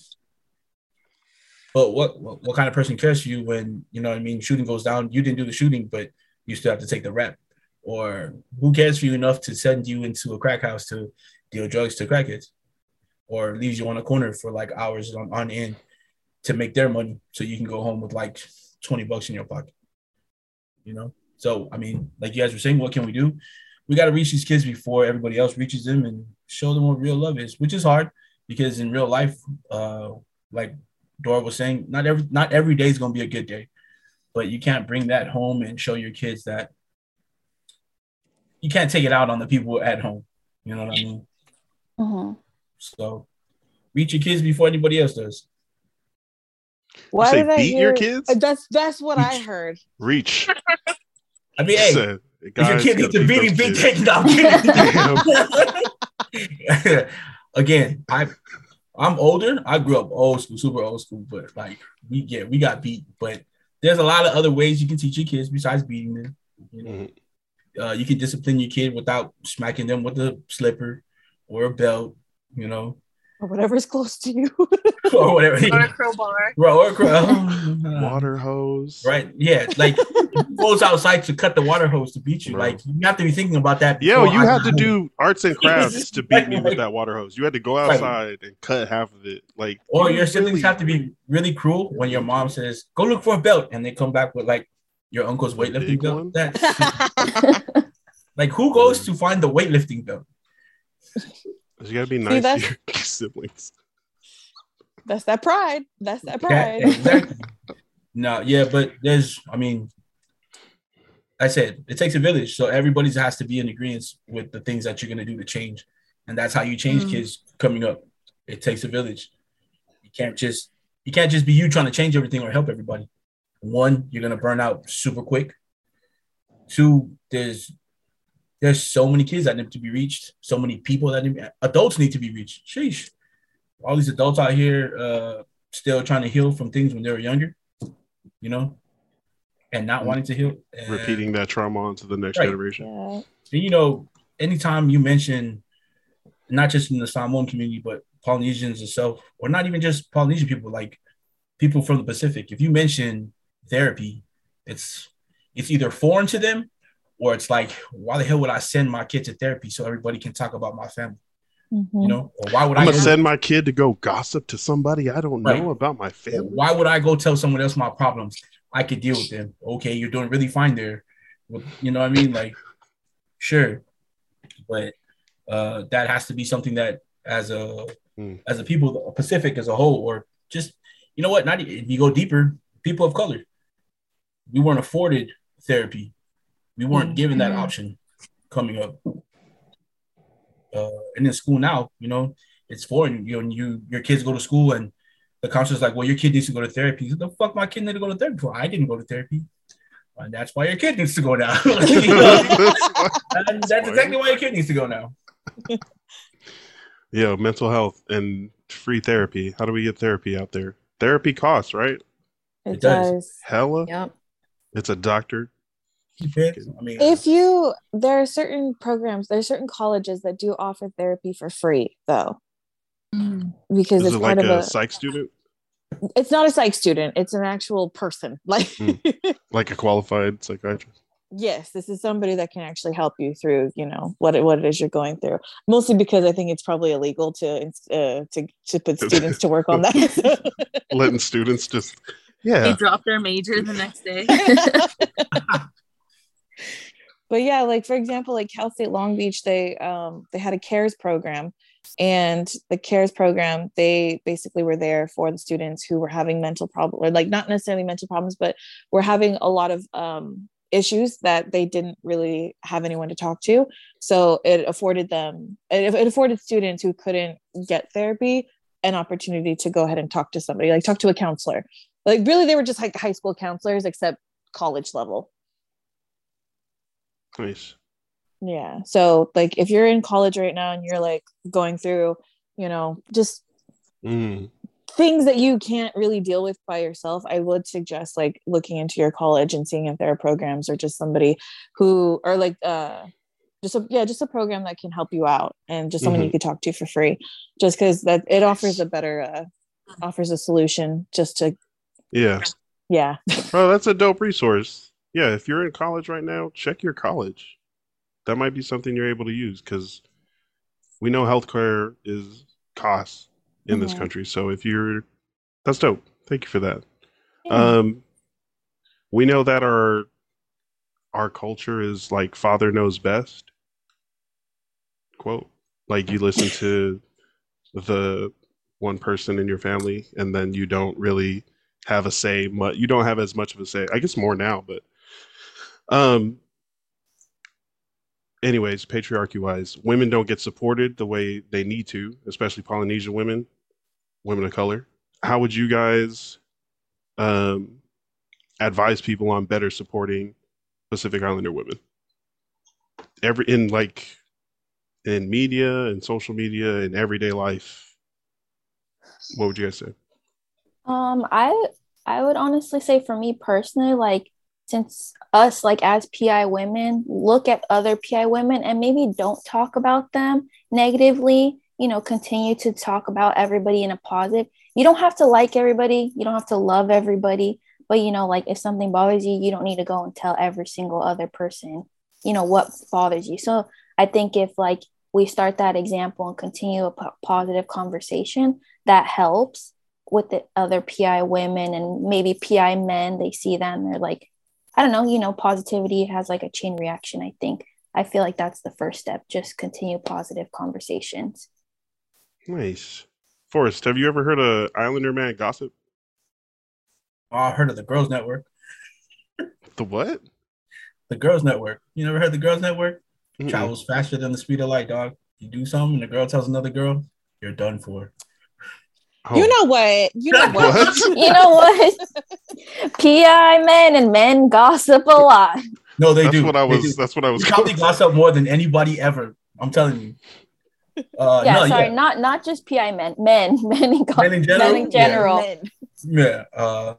But what, what, what kind of person cares for you when you know I mean? Shooting goes down, you didn't do the shooting, but you still have to take the rep. Or who cares for you enough to send you into a crack house to deal drugs to crackheads, or leaves you on a corner for like hours on, on end to make their money so you can go home with like 20 bucks in your pocket. You know? So, I mean, like you guys were saying, what can we do? We got to reach these kids before everybody else reaches them and show them what real love is, which is hard because in real life, uh, like Dora was saying, not every not every day is gonna be a good day, but you can't bring that home and show your kids that you can't take it out on the people at home. You know what I mean? Mm-hmm. So reach your kids before anybody else does. Why you did I beat hear? your kids? That's that's what Reach. I heard. Reach. I mean, hey, Said, if your kid needs gotta a beat beating, those big kids. taking. Again, I I'm older. I grew up old school, super old school, but like we get we got beat. But there's a lot of other ways you can teach your kids besides beating them. You know, Mhm. uh, you can discipline your kid without smacking them with a slipper or a belt. You know, Or whatever's close to you. or whatever. or a crowbar. Bro, or cro- oh, Water hose. Right. Yeah. Like who goes outside to cut the water hose to beat you. Bro. Like you have to be thinking about that. Yo, you I had to home. do arts and crafts to beat me with that water hose. You had to go Right. outside and cut half of it. Like Or you your siblings really- have to be really cruel when your mom says, "Go look for a belt," and they come back with like your uncle's weightlifting belt. That like who goes to find the weightlifting belt? You gotta be nice that's- to your siblings. That's that pride. That's that Yeah, pride. exactly. no, yeah, but there's, I mean, I said it takes a village, so everybody has to be in agreement with the things that you're gonna do to change, and that's how you change Mm. kids coming up. It takes a village. You can't just you can't just be you trying to change everything or help everybody. One, you're gonna burn out super quick. Two, there's there's so many kids that need to be reached, so many people that need, adults need to be reached. Sheesh, all these adults out here uh, still trying to heal from things when they were younger, you know, and not wanting to heal. And- Repeating that trauma onto the next Right. generation. And, you know, anytime you mention, not just in the Samoan community, but Polynesians itself, or not even just Polynesian people, like people from the Pacific, if you mention therapy, it's it's either foreign to them, or it's like, why the hell would I send my kid to therapy so everybody can talk about my family? Mhm. You know, or why would I'm I gonna send my kid to go gossip to somebody I don't Right. know about my family. Why would I go tell someone else my problems? I could deal with them. Okay, you're doing really fine there. Well, You know what I mean? Like, sure, but uh, that has to be something that, as a Hmm. as a people, the Pacific as a whole, or just you know what? Not if you go deeper, people of color, we weren't afforded therapy. We weren't given that Mhm. option coming up. Uh, and in school now, you know, it's for you. Know, you your kids go to school and the counselor's like, well, your kid needs to go to therapy. the fuck, my kid need to go to therapy for? I didn't go to therapy. And that's why your kid needs to go now. and that's exactly why your kid needs to go now. Yeah, mental health and free therapy. How do we get therapy out there? Therapy costs, right? It, it does. does. Hella. Yep. It's a doctor. I mean, if you there are certain programs, there are certain colleges that do offer therapy for free, though, mm. because Is it's it part like of a, a psych student. It's not a psych student; it's an actual person, like mm. like a qualified psychiatrist. Yes, this is somebody that can actually help you through, you know, what it, what it is you're going through. Mostly because I think it's probably illegal to uh, to to put students to work on that. Letting students just yeah, they drop their major the next day but yeah like for example like cal state long beach they um they had a cares program and the cares program they basically were there for the students who were having mental problems or like not necessarily mental problems but were having a lot of um issues that they didn't really have anyone to talk to. So it afforded them it, it afforded students who couldn't get therapy an opportunity to go ahead and talk to somebody like talk to a counselor. Like really they were just like high school counselors except college level Nice. Yeah. So like if you're in college right now and you're like going through, you know, just mm. things that you can't really deal with by yourself, I would suggest like looking into your college and seeing if there are programs or just somebody who or like uh just a yeah, just a program that can help you out and just someone mm-hmm. you could talk to for free. Just because that it offers a better uh offers a solution just to yeah yeah oh that's a dope resource yeah, if you're in college right now, check your college. That might be something you're able to use because we know healthcare is costs in mm-hmm. this country. So if you're, that's dope. Thank you for that. Um, we know that our our culture is like father knows best. Quote. Like you listen to the one person in your family, and then you don't really have a say. You don't have as much of a say. I guess more now, but um. Anyways, patriarchy wise, women don't get supported the way they need to, especially Polynesian women, women of color. How would you guys um, advise people on better supporting Pacific Islander women? Every in like in media and social media and everyday life. What would you guys say? Um, I I would honestly say for me personally, like since us like as pi women look at other pi women and maybe don't talk about them negatively you know continue to talk about everybody in a positive. You don't have to like everybody. You don't have to love everybody. But you know like if something bothers you you don't need to go and tell every single other person you know what bothers you. So i think if like we start that example and continue a p- positive conversation that helps with the other pi women and maybe pi men they see them they're like I don't know, you know, positivity has like a chain reaction, I think. I feel like that's the first step. Just continue positive conversations. Nice. Forrest, have you ever heard of Islander Man gossip? Oh, I heard of the Girls Network. the what? The Girls Network. You never heard the Girls Network? Mm-hmm. Travels faster than the speed of light, dog. You do something, and the girl tells another girl, you're done for. Oh. You know what? You know what? what? you know what? PI men and men gossip a lot. No, they that's do. What I was. That's what I was. You probably gossip more than anybody ever. I'm telling you. Uh, yeah, no, sorry, yeah. not not just PI men, men, men in, men in general. Men in general. Yeah. yeah uh,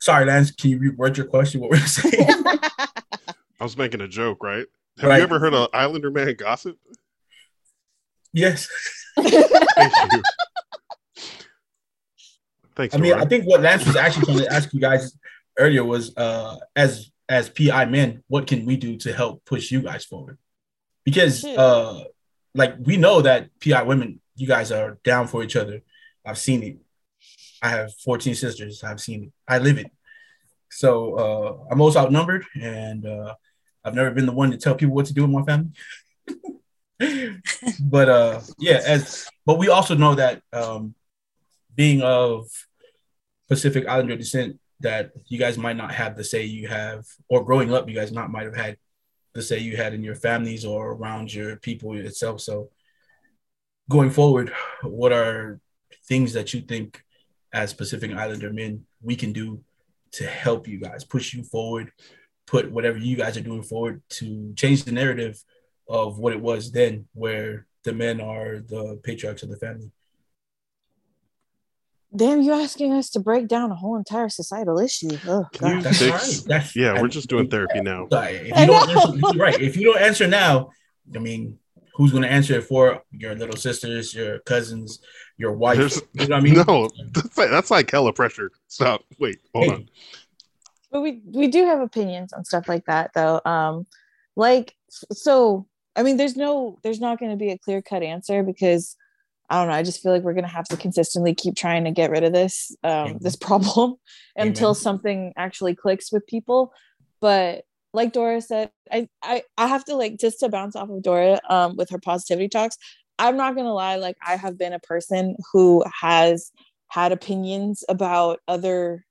sorry, Lance. Can you reword your question? What were you saying? I was making a joke, right? Have right. you ever heard of Islander man gossip? Yes. Thank you. Thanks. I mean, I think what Lance was actually trying to ask you guys earlier was, uh, as as PI men, what can we do to help push you guys forward? Because, uh, like we know that PI women, you guys are down for each other. I've seen it. I have 14 sisters. I've seen it. I live it. So uh, I'm most outnumbered, and uh, I've never been the one to tell people what to do in my family. but uh, yeah, as but we also know that um, being of Pacific Islander descent, that you guys might not have the say you have, or growing up, you guys not might have had the say you had in your families or around your people itself. So going forward, what are things that you think as Pacific Islander men we can do to help you guys push you forward, put whatever you guys are doing forward to change the narrative of what it was then, where the men are the patriarchs of the family. Damn, you're asking us to break down a whole entire societal issue. Oh, that's right. That's, yeah, we're just doing therapy now. If you don't answer, right. If you don't answer now, I mean, who's going to answer it for your little sisters, your cousins, your wife? There's, you know what I mean? No, that's like, that's like hella pressure. Stop. Wait, hold hey. on. But we we do have opinions on stuff like that, though. Um, like so, I mean, there's no, there's not going to be a clear cut answer because I don't know. I just feel like we're gonna have to consistently keep trying to get rid of this um, this problem until something actually clicks with people. But like Dora said, I, I I have to like just to bounce off of Dora um, with her positivity talks. I'm not gonna lie, like I have been a person who has had opinions about other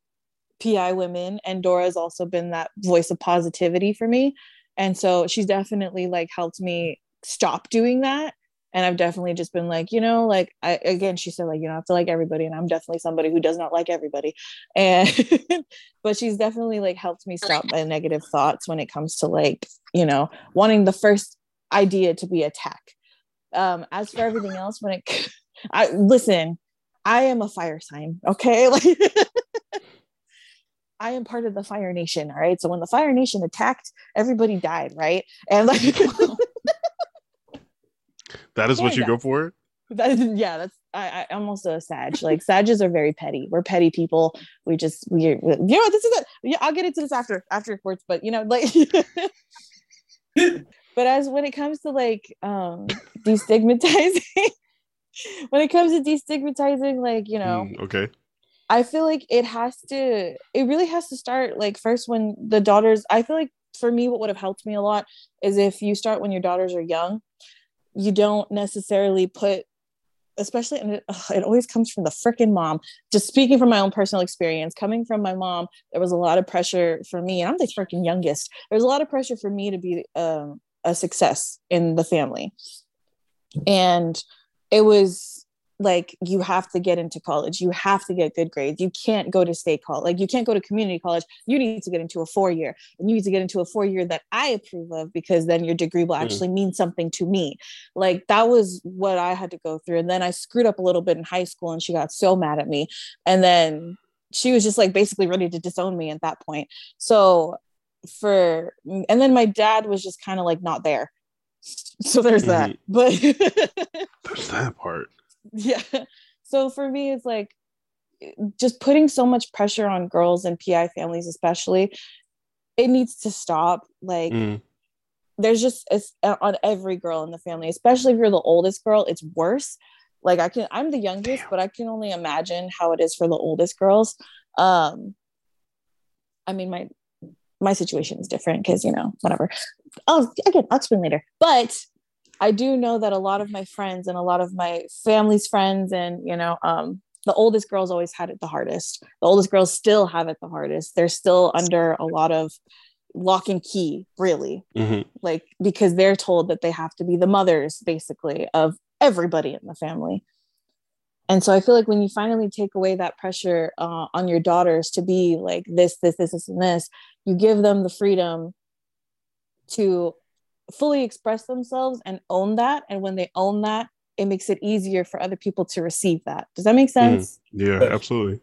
PI women, and Dora has also been that voice of positivity for me. And so she's definitely like helped me stop doing that and i've definitely just been like you know like i again she said like you don't have to like everybody and i'm definitely somebody who does not like everybody and but she's definitely like helped me stop my negative thoughts when it comes to like you know wanting the first idea to be attack um as for everything else when it i listen i am a fire sign okay like I am part of the Fire Nation. All right. So when the Fire Nation attacked, everybody died. Right. And like, That is what you go for? That is, yeah, that's I, I almost a Sag. Like Sages are very petty. We're petty people. We just we you know this is it. Yeah, I'll get into this after after reports, but you know, like but as when it comes to like um destigmatizing when it comes to destigmatizing, like, you know, mm, okay. I feel like it has to it really has to start like first when the daughters I feel like for me what would have helped me a lot is if you start when your daughters are young you don't necessarily put especially and it, ugh, it always comes from the freaking mom. Just speaking from my own personal experience coming from my mom there was a lot of pressure for me and i'm the freaking youngest. There's a lot of pressure for me to be um, a success in the family. And it was like you have to get into college. You have to get good grades. You can't go to state college. Like you can't go to community college. You need to get into a four year and you need to get into a four year that i approve of because then your degree will mm. actually mm. mean something to me. Like that was what i had to go through and then i screwed up a little bit in high school and she got so mad at me and then she was just like basically ready to disown me at that point. So for and then my dad was just kind of like not there. So there's mm-hmm. that but there's that part yeah so for me it's like just putting so much pressure on girls and pi families especially it needs to stop like mm. there's just it's on every girl in the family especially if you're the oldest girl it's worse like i can i'm the youngest Damn. but i can only imagine how it is for the oldest girls um i mean my my situation is different because you know whatever oh again i'll explain later but I do know that a lot of my friends and a lot of my family's friends and you know um, the oldest girls always had it the hardest. The oldest girls still have it the hardest. They're still under a lot of lock and key, really, mm-hmm. like because they're told that they have to be the mothers basically of everybody in the family. And so I feel like when you finally take away that pressure uh, on your daughters to be like this, this, this, this, and this, you give them the freedom to fully express themselves and own that. And when they own that, it makes it easier for other people to receive that. Does that make mm. sense? Mm, yeah, absolutely.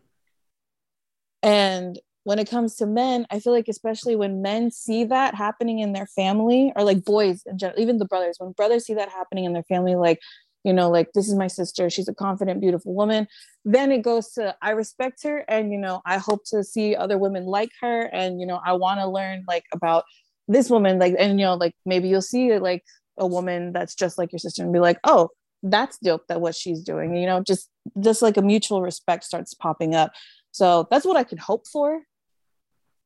And when it comes to men, I feel like especially when men see that happening in their family, or like boys in general, even the brothers, when brothers see that happening in their family, like you know, like this is my sister, she's a confident, beautiful woman. Then it goes to I respect her, and you know, I hope to see other women like her, and you know, I want to learn like about this woman like and you know like maybe you'll see like a woman that's just like your sister and be like oh that's dope that what she's doing you know just just like a mutual respect starts popping up. So that's what i can hope for.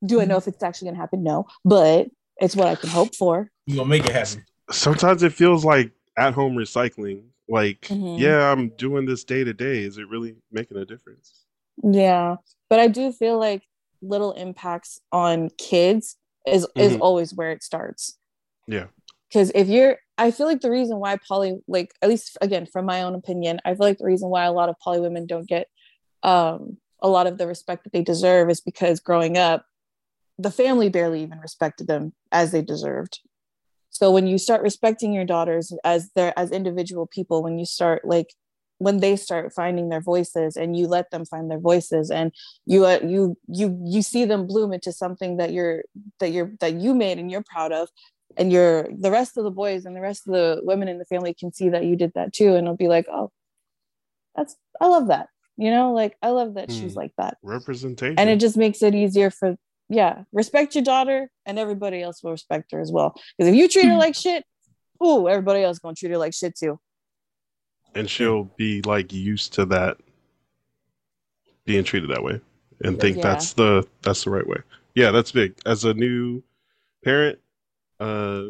Do i know if it's actually gonna happen? No but it's what i can hope for. You gonna make it happen. Sometimes it feels like at home recycling like mm-hmm. yeah i'm doing this day to day. Is it really making a difference? Yeah but i do feel like little impacts on kids is mm-hmm. is always where it starts yeah because if you're I feel like the reason why poly, like at least again from my own opinion, I feel like the reason why a lot of poly women don't get um, a lot of the respect that they deserve is because growing up, the family barely even respected them as they deserved. So when you start respecting your daughters as their as individual people, when you start like when they start finding their voices and you let them find their voices and you uh, you you you see them bloom into something that you're that you're that you made and you're proud of. And you're the rest of the boys and the rest of the women in the family can see that you did that too. And it'll be like oh that's i love that. You know like i love that she's hmm. like that. Representation. And it just makes it easier for yeah respect your daughter and everybody else will respect her as well. Because if you treat her like shit oh everybody else gonna treat her like shit too and she'll be like used to that being treated that way and think yeah. that's the that's the right way. Yeah that's big. As a new parent uh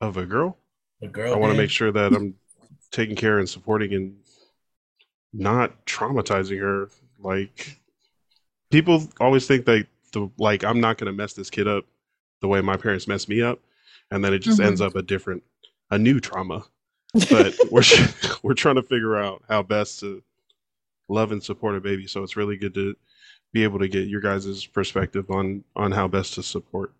of a girl a girl i want to make sure that i'm taking care and supporting and not traumatizing her. Like people always think that the like i'm not going to mess this kid up the way my parents messed me up and then it just mm-hmm. ends up a different a new trauma but we're we're trying to figure out how best to love and support a baby. So it's really good to be able to get your guys' perspective on on how best to support.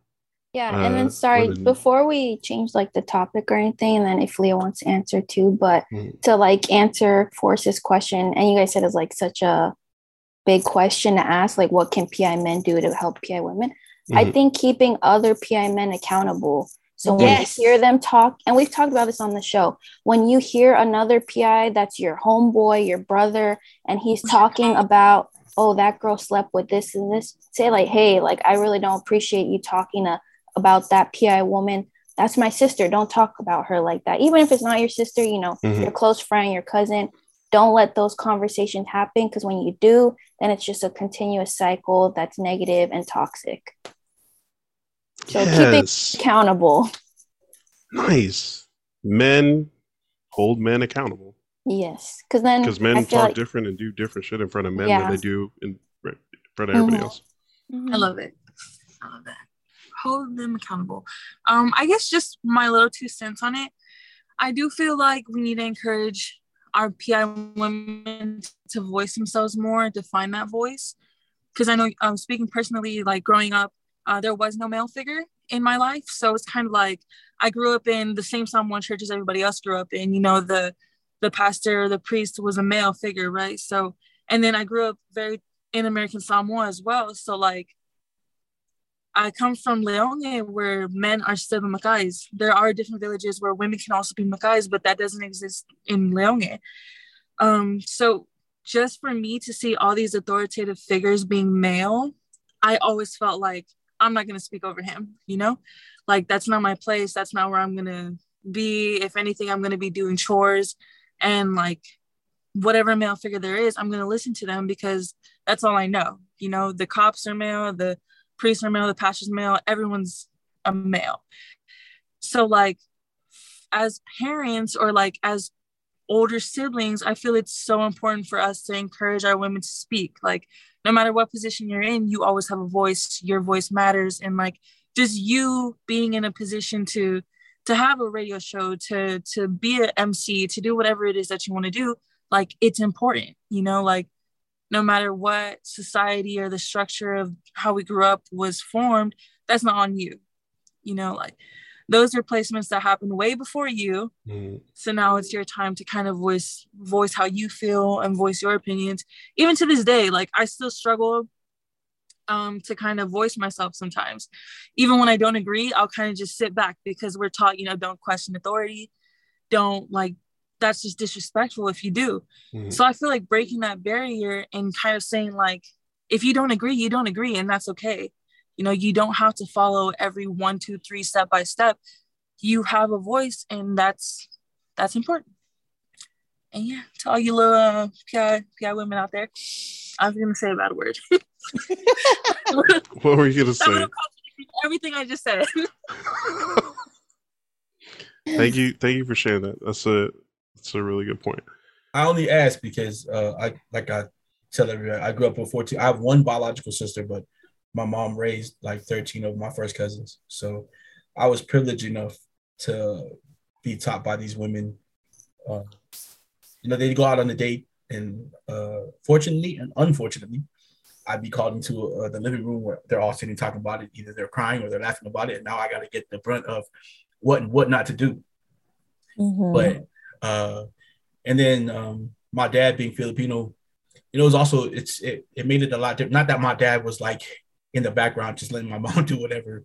Yeah, uh, and then sorry, women. before we change like the topic or anything, and then if Leah wants to answer too, but mm-hmm. to like answer Forrest's question, and you guys said it's like such a big question to ask, like what can PI men do to help PI women? Mm-hmm. I think keeping other PI men accountable so when yes. you hear them talk, and we've talked about this on the show, when you hear another PI that's your homeboy, your brother, and he's talking about, oh, that girl slept with this and this, say like, hey, like I really don't appreciate you talking to, about that PI woman. That's my sister. Don't talk about her like that. Even if it's not your sister, you know, mm-hmm. your close friend, your cousin. Don't let those conversations happen because when you do, then it's just a continuous cycle that's negative and toxic. So yes. keeping accountable. Nice. Men hold men accountable. Yes, because then because men talk like... different and do different shit in front of men yeah. than they do in front of everybody mm-hmm. else. Mm-hmm. I love it. I love that. Hold them accountable. Um, I guess just my little two cents on it. I do feel like we need to encourage our PI women to voice themselves more, to find that voice. Because I know, um, speaking personally, like growing up, uh, there was no male figure in my life. So it's kind of like I grew up in the same Samoan church as everybody else grew up in. You know, the the pastor, the priest was a male figure, right? So, and then I grew up very in American Samoa as well. So like I come from Leone where men are still the Makais. There are different villages where women can also be Makais, but that doesn't exist in Leone. Um, so just for me to see all these authoritative figures being male, I always felt like I'm not going to speak over him, you know? Like that's not my place. That's not where I'm going to be. If anything, I'm going to be doing chores and like whatever male figure there is, I'm going to listen to them because that's all I know. You know, the cops are male, the priests are male, the pastor's male, everyone's a male. So like as parents or like as older siblings, I feel it's so important for us to encourage our women to speak. Like no matter what position you're in, you always have a voice. Your voice matters. And like just you being in a position to to have a radio show, to to be an MC, to do whatever it is that you want to do, like it's important, you know, like no matter what society or the structure of how we grew up was formed, that's not on you. You know, like those are placements that happened way before you. Mm. so now it's your time to kind of voice voice how you feel and voice your opinions. Even to this day like i still struggle um to kind of voice myself sometimes. Even when i don't agree i'll kind of just sit back because we're taught you know don't question authority. Don't like that's just disrespectful if you do. Mm. so i feel like breaking that barrier and kind of saying like if you don't agree you don't agree and that's okay you know you don't have to follow every one two three step by step. You have a voice and that's that's important. And yeah to all you little uh, PI, PI women out there i was gonna say a bad word. What were you gonna say? everything i just said. Thank you thank you for sharing that. That's a that's a really good point. I only ask because uh i like i tell everybody i grew up with 14 i have one biological sister but my mom raised like 13 of my first cousins. So I was privileged enough to be taught by these women. Uh, you know, they'd go out on a date, and uh, fortunately and unfortunately, I'd be called into uh, the living room where they're all sitting talking about it. Either they're crying or they're laughing about it, and now I got to get the brunt of what and what not to do. Mm-hmm. But uh, and then um, my dad being Filipino, you know, it was also it's it, it made it a lot different. Not that my dad was like in the background just letting my mom do whatever,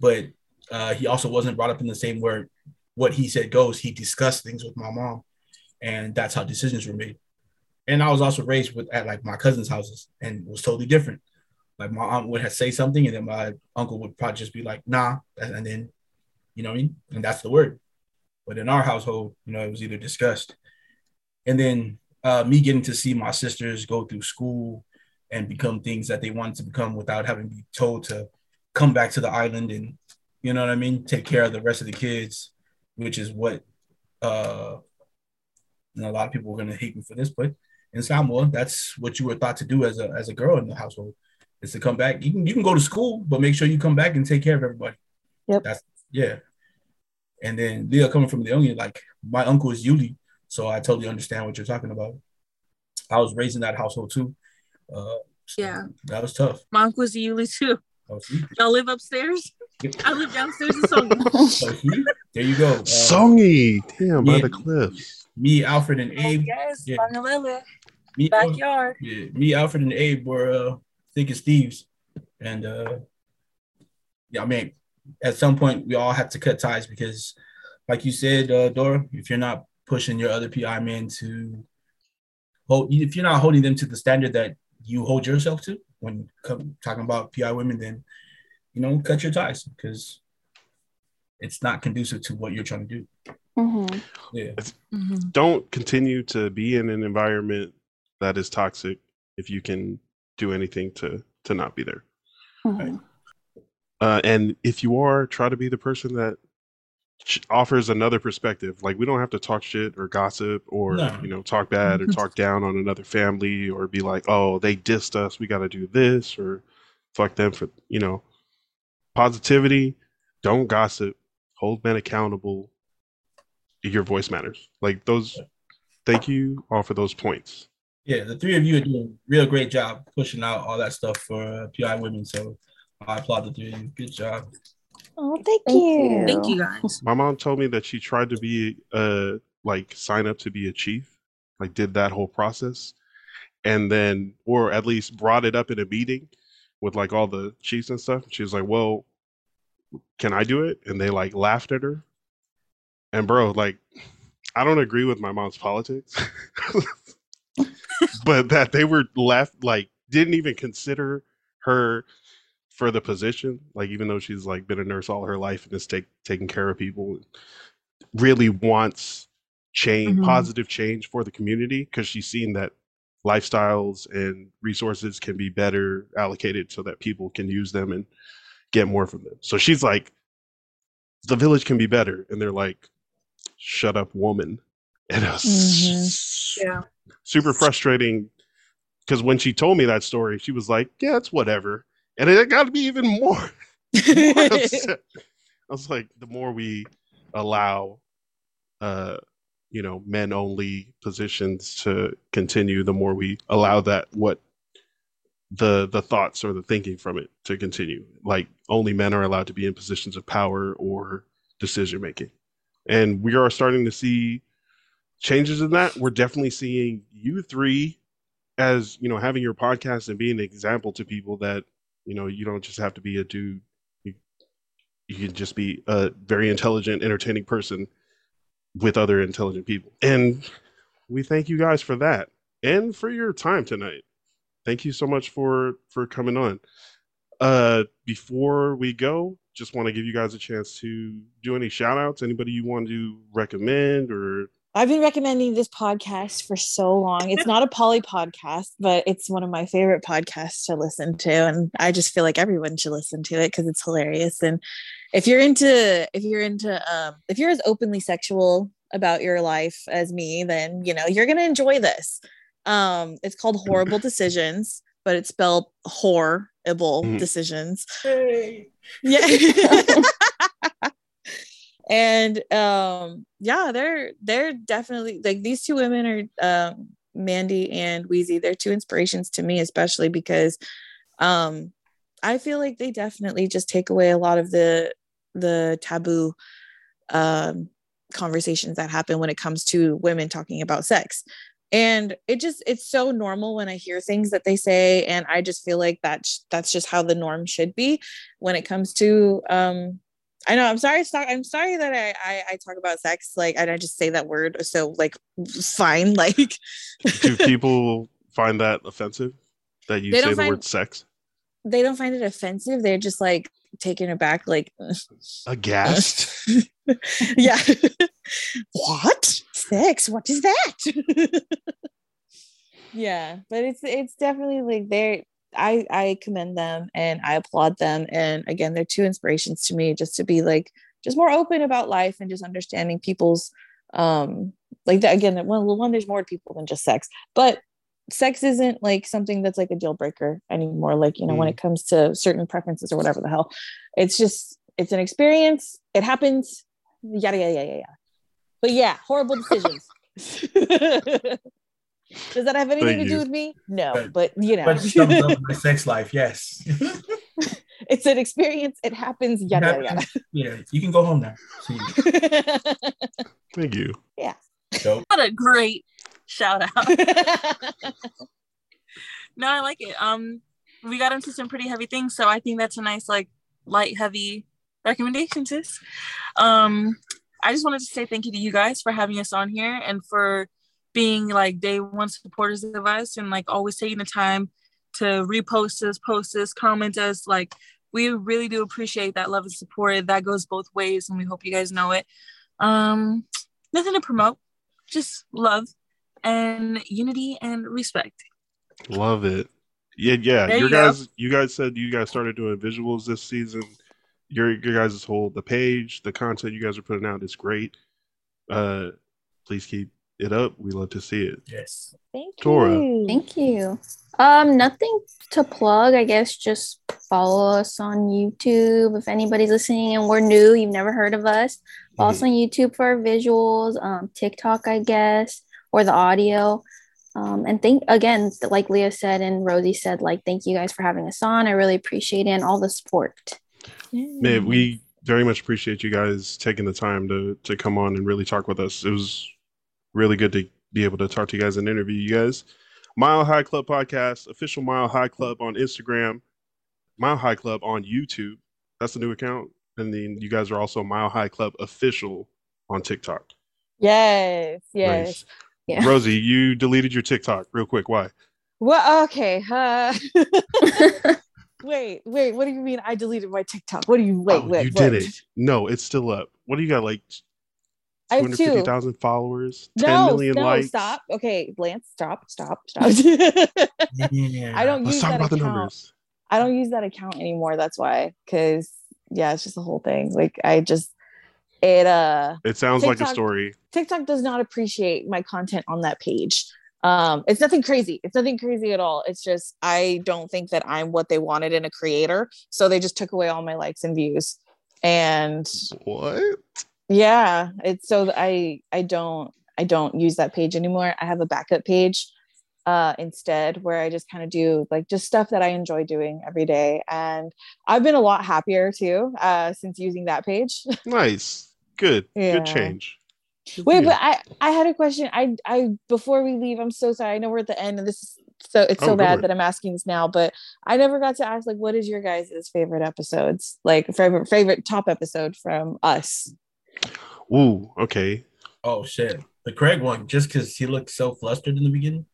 but uh, he also wasn't brought up in the same word. What he said goes. He discussed things with my mom, and that's how decisions were made. And I was also raised with at like my cousins' houses, and was totally different. Like my aunt would have say something, and then my uncle would probably just be like, "Nah," and then, you know, what I mean? and that's the word. But in our household, you know, it was either discussed, and then uh, me getting to see my sisters go through school and become things that they wanted to become without having to be told to come back to the island and you know what I mean, take care of the rest of the kids, which is what uh know, a lot of people are gonna hate me for this, but in Samoa, that's what you were thought to do as a as a girl in the household is to come back. You can you can go to school, but make sure you come back and take care of everybody. Yep. That's yeah. And then Leah coming from the onion, like my uncle is Yuli, so I totally understand what you're talking about. I was raised in that household too. Uh, yeah, that was tough. My uncle was Yuli too. Oh, Y'all live upstairs? I live downstairs in Songy. Oh, there you go. Uh, Songy, damn, by the cliffs. Me, Alfred, and Abe. Yes, yeah. me, backyard. Yeah, me, Alfred, and Abe were uh, thick as thieves, and uh, yeah, I mean, at some point we all have to cut ties because, like you said, uh, Dora, if you're not pushing your other PI men to hold, if you're not holding them to the standard that you hold yourself to when talking about PI women, then you know, cut your ties because it's not conducive to what you're trying to do. Mm-hmm. Yeah. Mm-hmm. Don't continue to be in an environment that is toxic if you can do anything to to not be there. Mm-hmm. Uh, and if you are, try to be the person that offers another perspective. Like we don't have to talk shit or gossip or no. you know talk bad or talk down on another family or be like, oh, they dissed us. We got to do this or fuck them for you know positivity. Don't gossip. Hold men accountable. Your voice matters. Like those. Thank you all for those points. Yeah, the three of you are doing real great job pushing out all that stuff for uh, PI women. So I applaud the three of you. Good job. Oh, thank, thank you. Thank you guys. My mom told me that she tried to be uh like sign up to be a chief, like did that whole process, and then or at least brought it up in a meeting with like all the chiefs and stuff. She was like, "Well, can I do it?" And they like laughed at her. And bro, like, I don't agree with my mom's politics, but that they were left like didn't even consider her for the position. Like even though she's like been a nurse all her life and is take, taking care of people, really wants change, mm-hmm. positive change for the community because she's seen that lifestyles and resources can be better allocated so that people can use them and get more from them. So she's like, the village can be better, and they're like, shut up, woman. And it was mm-hmm. yeah. super frustrating because when she told me that story, she was like, yeah, it's whatever and it got to be even more. more I was like, the more we allow, uh, you know, men only positions to continue, the more we allow that what the the thoughts or the thinking from it to continue. Like only men are allowed to be in positions of power or decision making, and we are starting to see changes in that. We're definitely seeing you three as you know having your podcast and being an example to people that you know, you don't just have to be a dude. You, you can just be a very intelligent, entertaining person with other intelligent people. And we thank you guys for that and for your time tonight. Thank you so much for for coming on. Uh before we go, just want to give you guys a chance to do any shout outs anybody you want to recommend or I've been recommending this podcast for so long. It's not a poly podcast, but it's one of my favorite podcasts to listen to. And I just feel like everyone should listen to it because it's hilarious. And if you're into, if you're into, um, if you're as openly sexual about your life as me, then, you know, you're going to enjoy this. Um, it's called Horrible Decisions, but it's spelled horrible mm. decisions. Hey. Yeah. and um yeah they're they're definitely like these two women are um Mandii and Weezy. they're two inspirations to me especially because um i feel like they definitely just take away a lot of the the taboo um conversations that happen when it comes to women talking about sex and it just it's so normal when i hear things that they say and i just feel like that that's just how the norm should be when it comes to um I know. I'm sorry. I'm sorry that I, I, I talk about sex like and I just say that word. So like, fine. Like, do people find that offensive that you say the find, word sex? They don't find it offensive. They're just like taken aback, like aghast. yeah. what sex? What is that? yeah, but it's it's definitely like they're I I commend them and I applaud them. And again, they're two inspirations to me just to be like just more open about life and just understanding people's um like that again well one there's more people than just sex but sex isn't like something that's like a deal breaker anymore. Like you know mm. when it comes to certain preferences or whatever the hell it's just it's an experience. It happens. Yada yada yada yada. But yeah horrible decisions Does that have anything to do with me? No, but, but you know. But sums up my sex life, yes. it's an experience. It happens. Yada yada. Yeah, you can go home now. Thank you. Yeah. So. What a great shout out. no, I like it. Um, we got into some pretty heavy things, so I think that's a nice like light heavy recommendation, sis. Um, I just wanted to say thank you to you guys for having us on here and for being like day one supporters of us and like always taking the time to repost us, post us, comment us. Like we really do appreciate that love and support. That goes both ways, and we hope you guys know it. Um, nothing to promote, just love and unity and respect. Love it. Yeah, yeah. There you guys, go. you guys said you guys started doing visuals this season. Your your guys' whole the page, the content you guys are putting out is great. Uh, please keep it up. We love to see it. Yes. Thank Tora. you. Thank you. Um, nothing to plug. I guess just follow us on YouTube. If anybody's listening and we're new, you've never heard of us, follow mm-hmm. us on YouTube for our visuals. Um, TikTok, I guess, or the audio. Um, and thank again, like Leah said and Rosie said, like thank you guys for having us on. I really appreciate it and all the support. Man, we very much appreciate you guys taking the time to to come on and really talk with us. It was really good to be able to talk to you guys and interview you guys. Mile High Club podcast, official Mile High Club on Instagram, Mile High Club on YouTube. That's the new account. And then you guys are also Mile High Club official on TikTok. Yes, yes. Nice. Yeah. Rosie, you deleted your TikTok real quick. Why? Well, okay. Uh, wait, wait. What do you mean? I deleted my TikTok. What do you wait? Oh, wait, you wait. did it. No, it's still up. What do you got? Like I have 250,000 followers, no, 10 million no, likes. Stop. Okay, Lance, stop, stop, stop. yeah. I don't Let's use that account. I don't use that account anymore. That's why. Cause yeah, it's just the whole thing. Like I just it uh it sounds TikTok, like a story. TikTok does not appreciate my content on that page. Um, it's nothing crazy. It's nothing crazy at all. It's just I don't think that I'm what they wanted in a creator. So they just took away all my likes and views. And what? Yeah it's so i i don't i don't use that page anymore. I have a backup page uh, instead where i just kind of do like just stuff that i enjoy doing every day. And i've been a lot happier too uh, since using that page. Nice. Good. Yeah. good change. Good wait but i i had a question. I i before we leave i'm so sorry. I know we're at the end and this is so it's so oh, bad that I'm asking this now, but I never got to ask like what is your guys' favorite episodes? Like favorite favorite top episode from us. Ooh, okay. Oh shit, the Craig one, just because he looked so flustered in the beginning.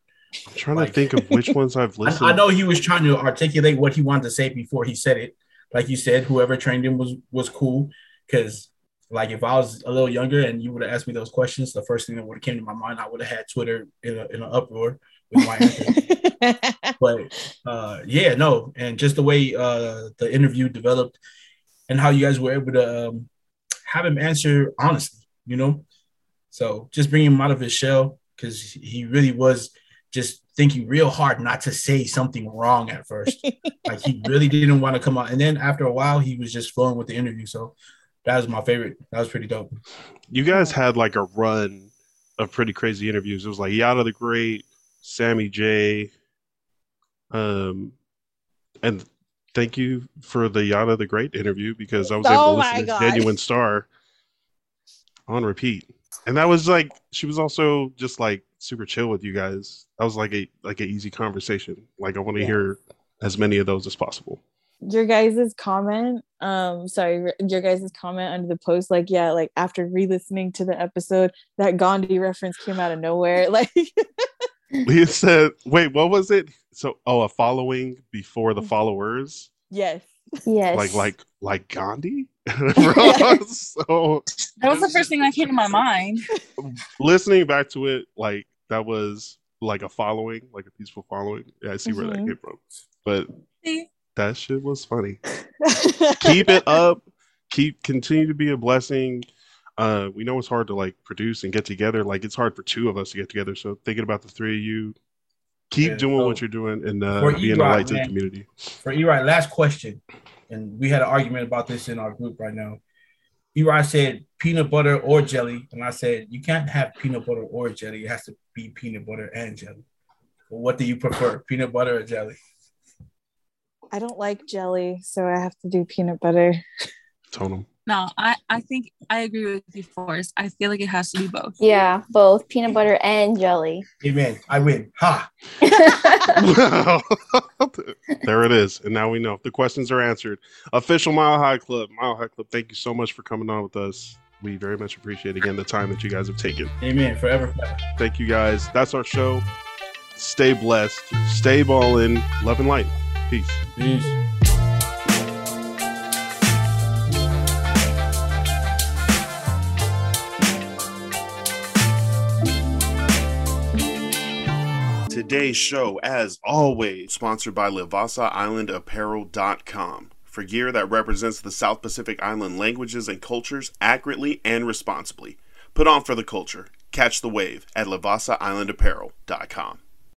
I'm trying like, to think of which ones I've listened. I, I, know he was trying to articulate what he wanted to say before he said it. Like you said, whoever trained him was was cool. Because like if I was a little younger and you would have asked me those questions, the first thing that would have came to my mind, I would have had Twitter in, a, in an uproar with my answer. but uh, yeah, no, and just the way uh, the interview developed and how you guys were able to um, have him answer honestly, you know? So just bring him out of his shell because he really was just thinking real hard not to say something wrong at first. like he really didn't want to come out. And then after a while, he was just flowing with the interview. So that was my favorite. That was pretty dope. You guys had like a run of pretty crazy interviews. It was like Yada the Great, Sammy J, um, and thank you for the Yada the Great interview because I was able Oh to my listen to God. Genuine Star on repeat, and that was like she was also just like super chill with you guys. That was like a like an easy conversation. Like I want to hear as many of those as possible. your guys's comment um sorry your guys's comment under the post like yeah like after re-listening to the episode that gandhi reference came out of nowhere like Leah said, "Wait, what was it?" So, oh, a following before the followers, yes Yes. like like like Gandhi. so That was the first thing that came to my mind. listening back to it, like that was like a following, like a peaceful following. Yeah, I see where that Mhm. came from. But See? that shit was funny. Keep it up. Keep continue to be a blessing. Uh, we know it's hard to like produce and get together. Like it's hard for two of us to get together. So thinking about the three of you, keep Yeah, doing so what you're doing and uh, being a E-Rock, light to the man. community. For Eli, last question, and we had an argument about this in our group right now. Eli said peanut butter or jelly, and I said you can't have peanut butter or jelly. It has to be peanut butter and jelly. Well, what do you prefer, peanut butter or jelly? i don't like jelly so i have to do peanut butter Tonum. No, I, I think I agree with you, Forrest. I feel like it has to be both. yeah, both peanut butter and jelly. Amen. I win. Ha. there it is. And now we know. The questions are answered. Official Mile High Club. Mile High Club, thank you so much for coming on with us. We very much appreciate again the time that you guys have taken. Amen. Forever. forever. Thank you guys. That's our show. Stay blessed. Stay ballin'. Love and light. Peace. Peace. Today's show, as always, sponsored by LivassaIslandApparel.com for gear that represents the South Pacific Island languages and cultures accurately and responsibly. Put on for the culture. Catch the wave at LivassaIslandApparel.com.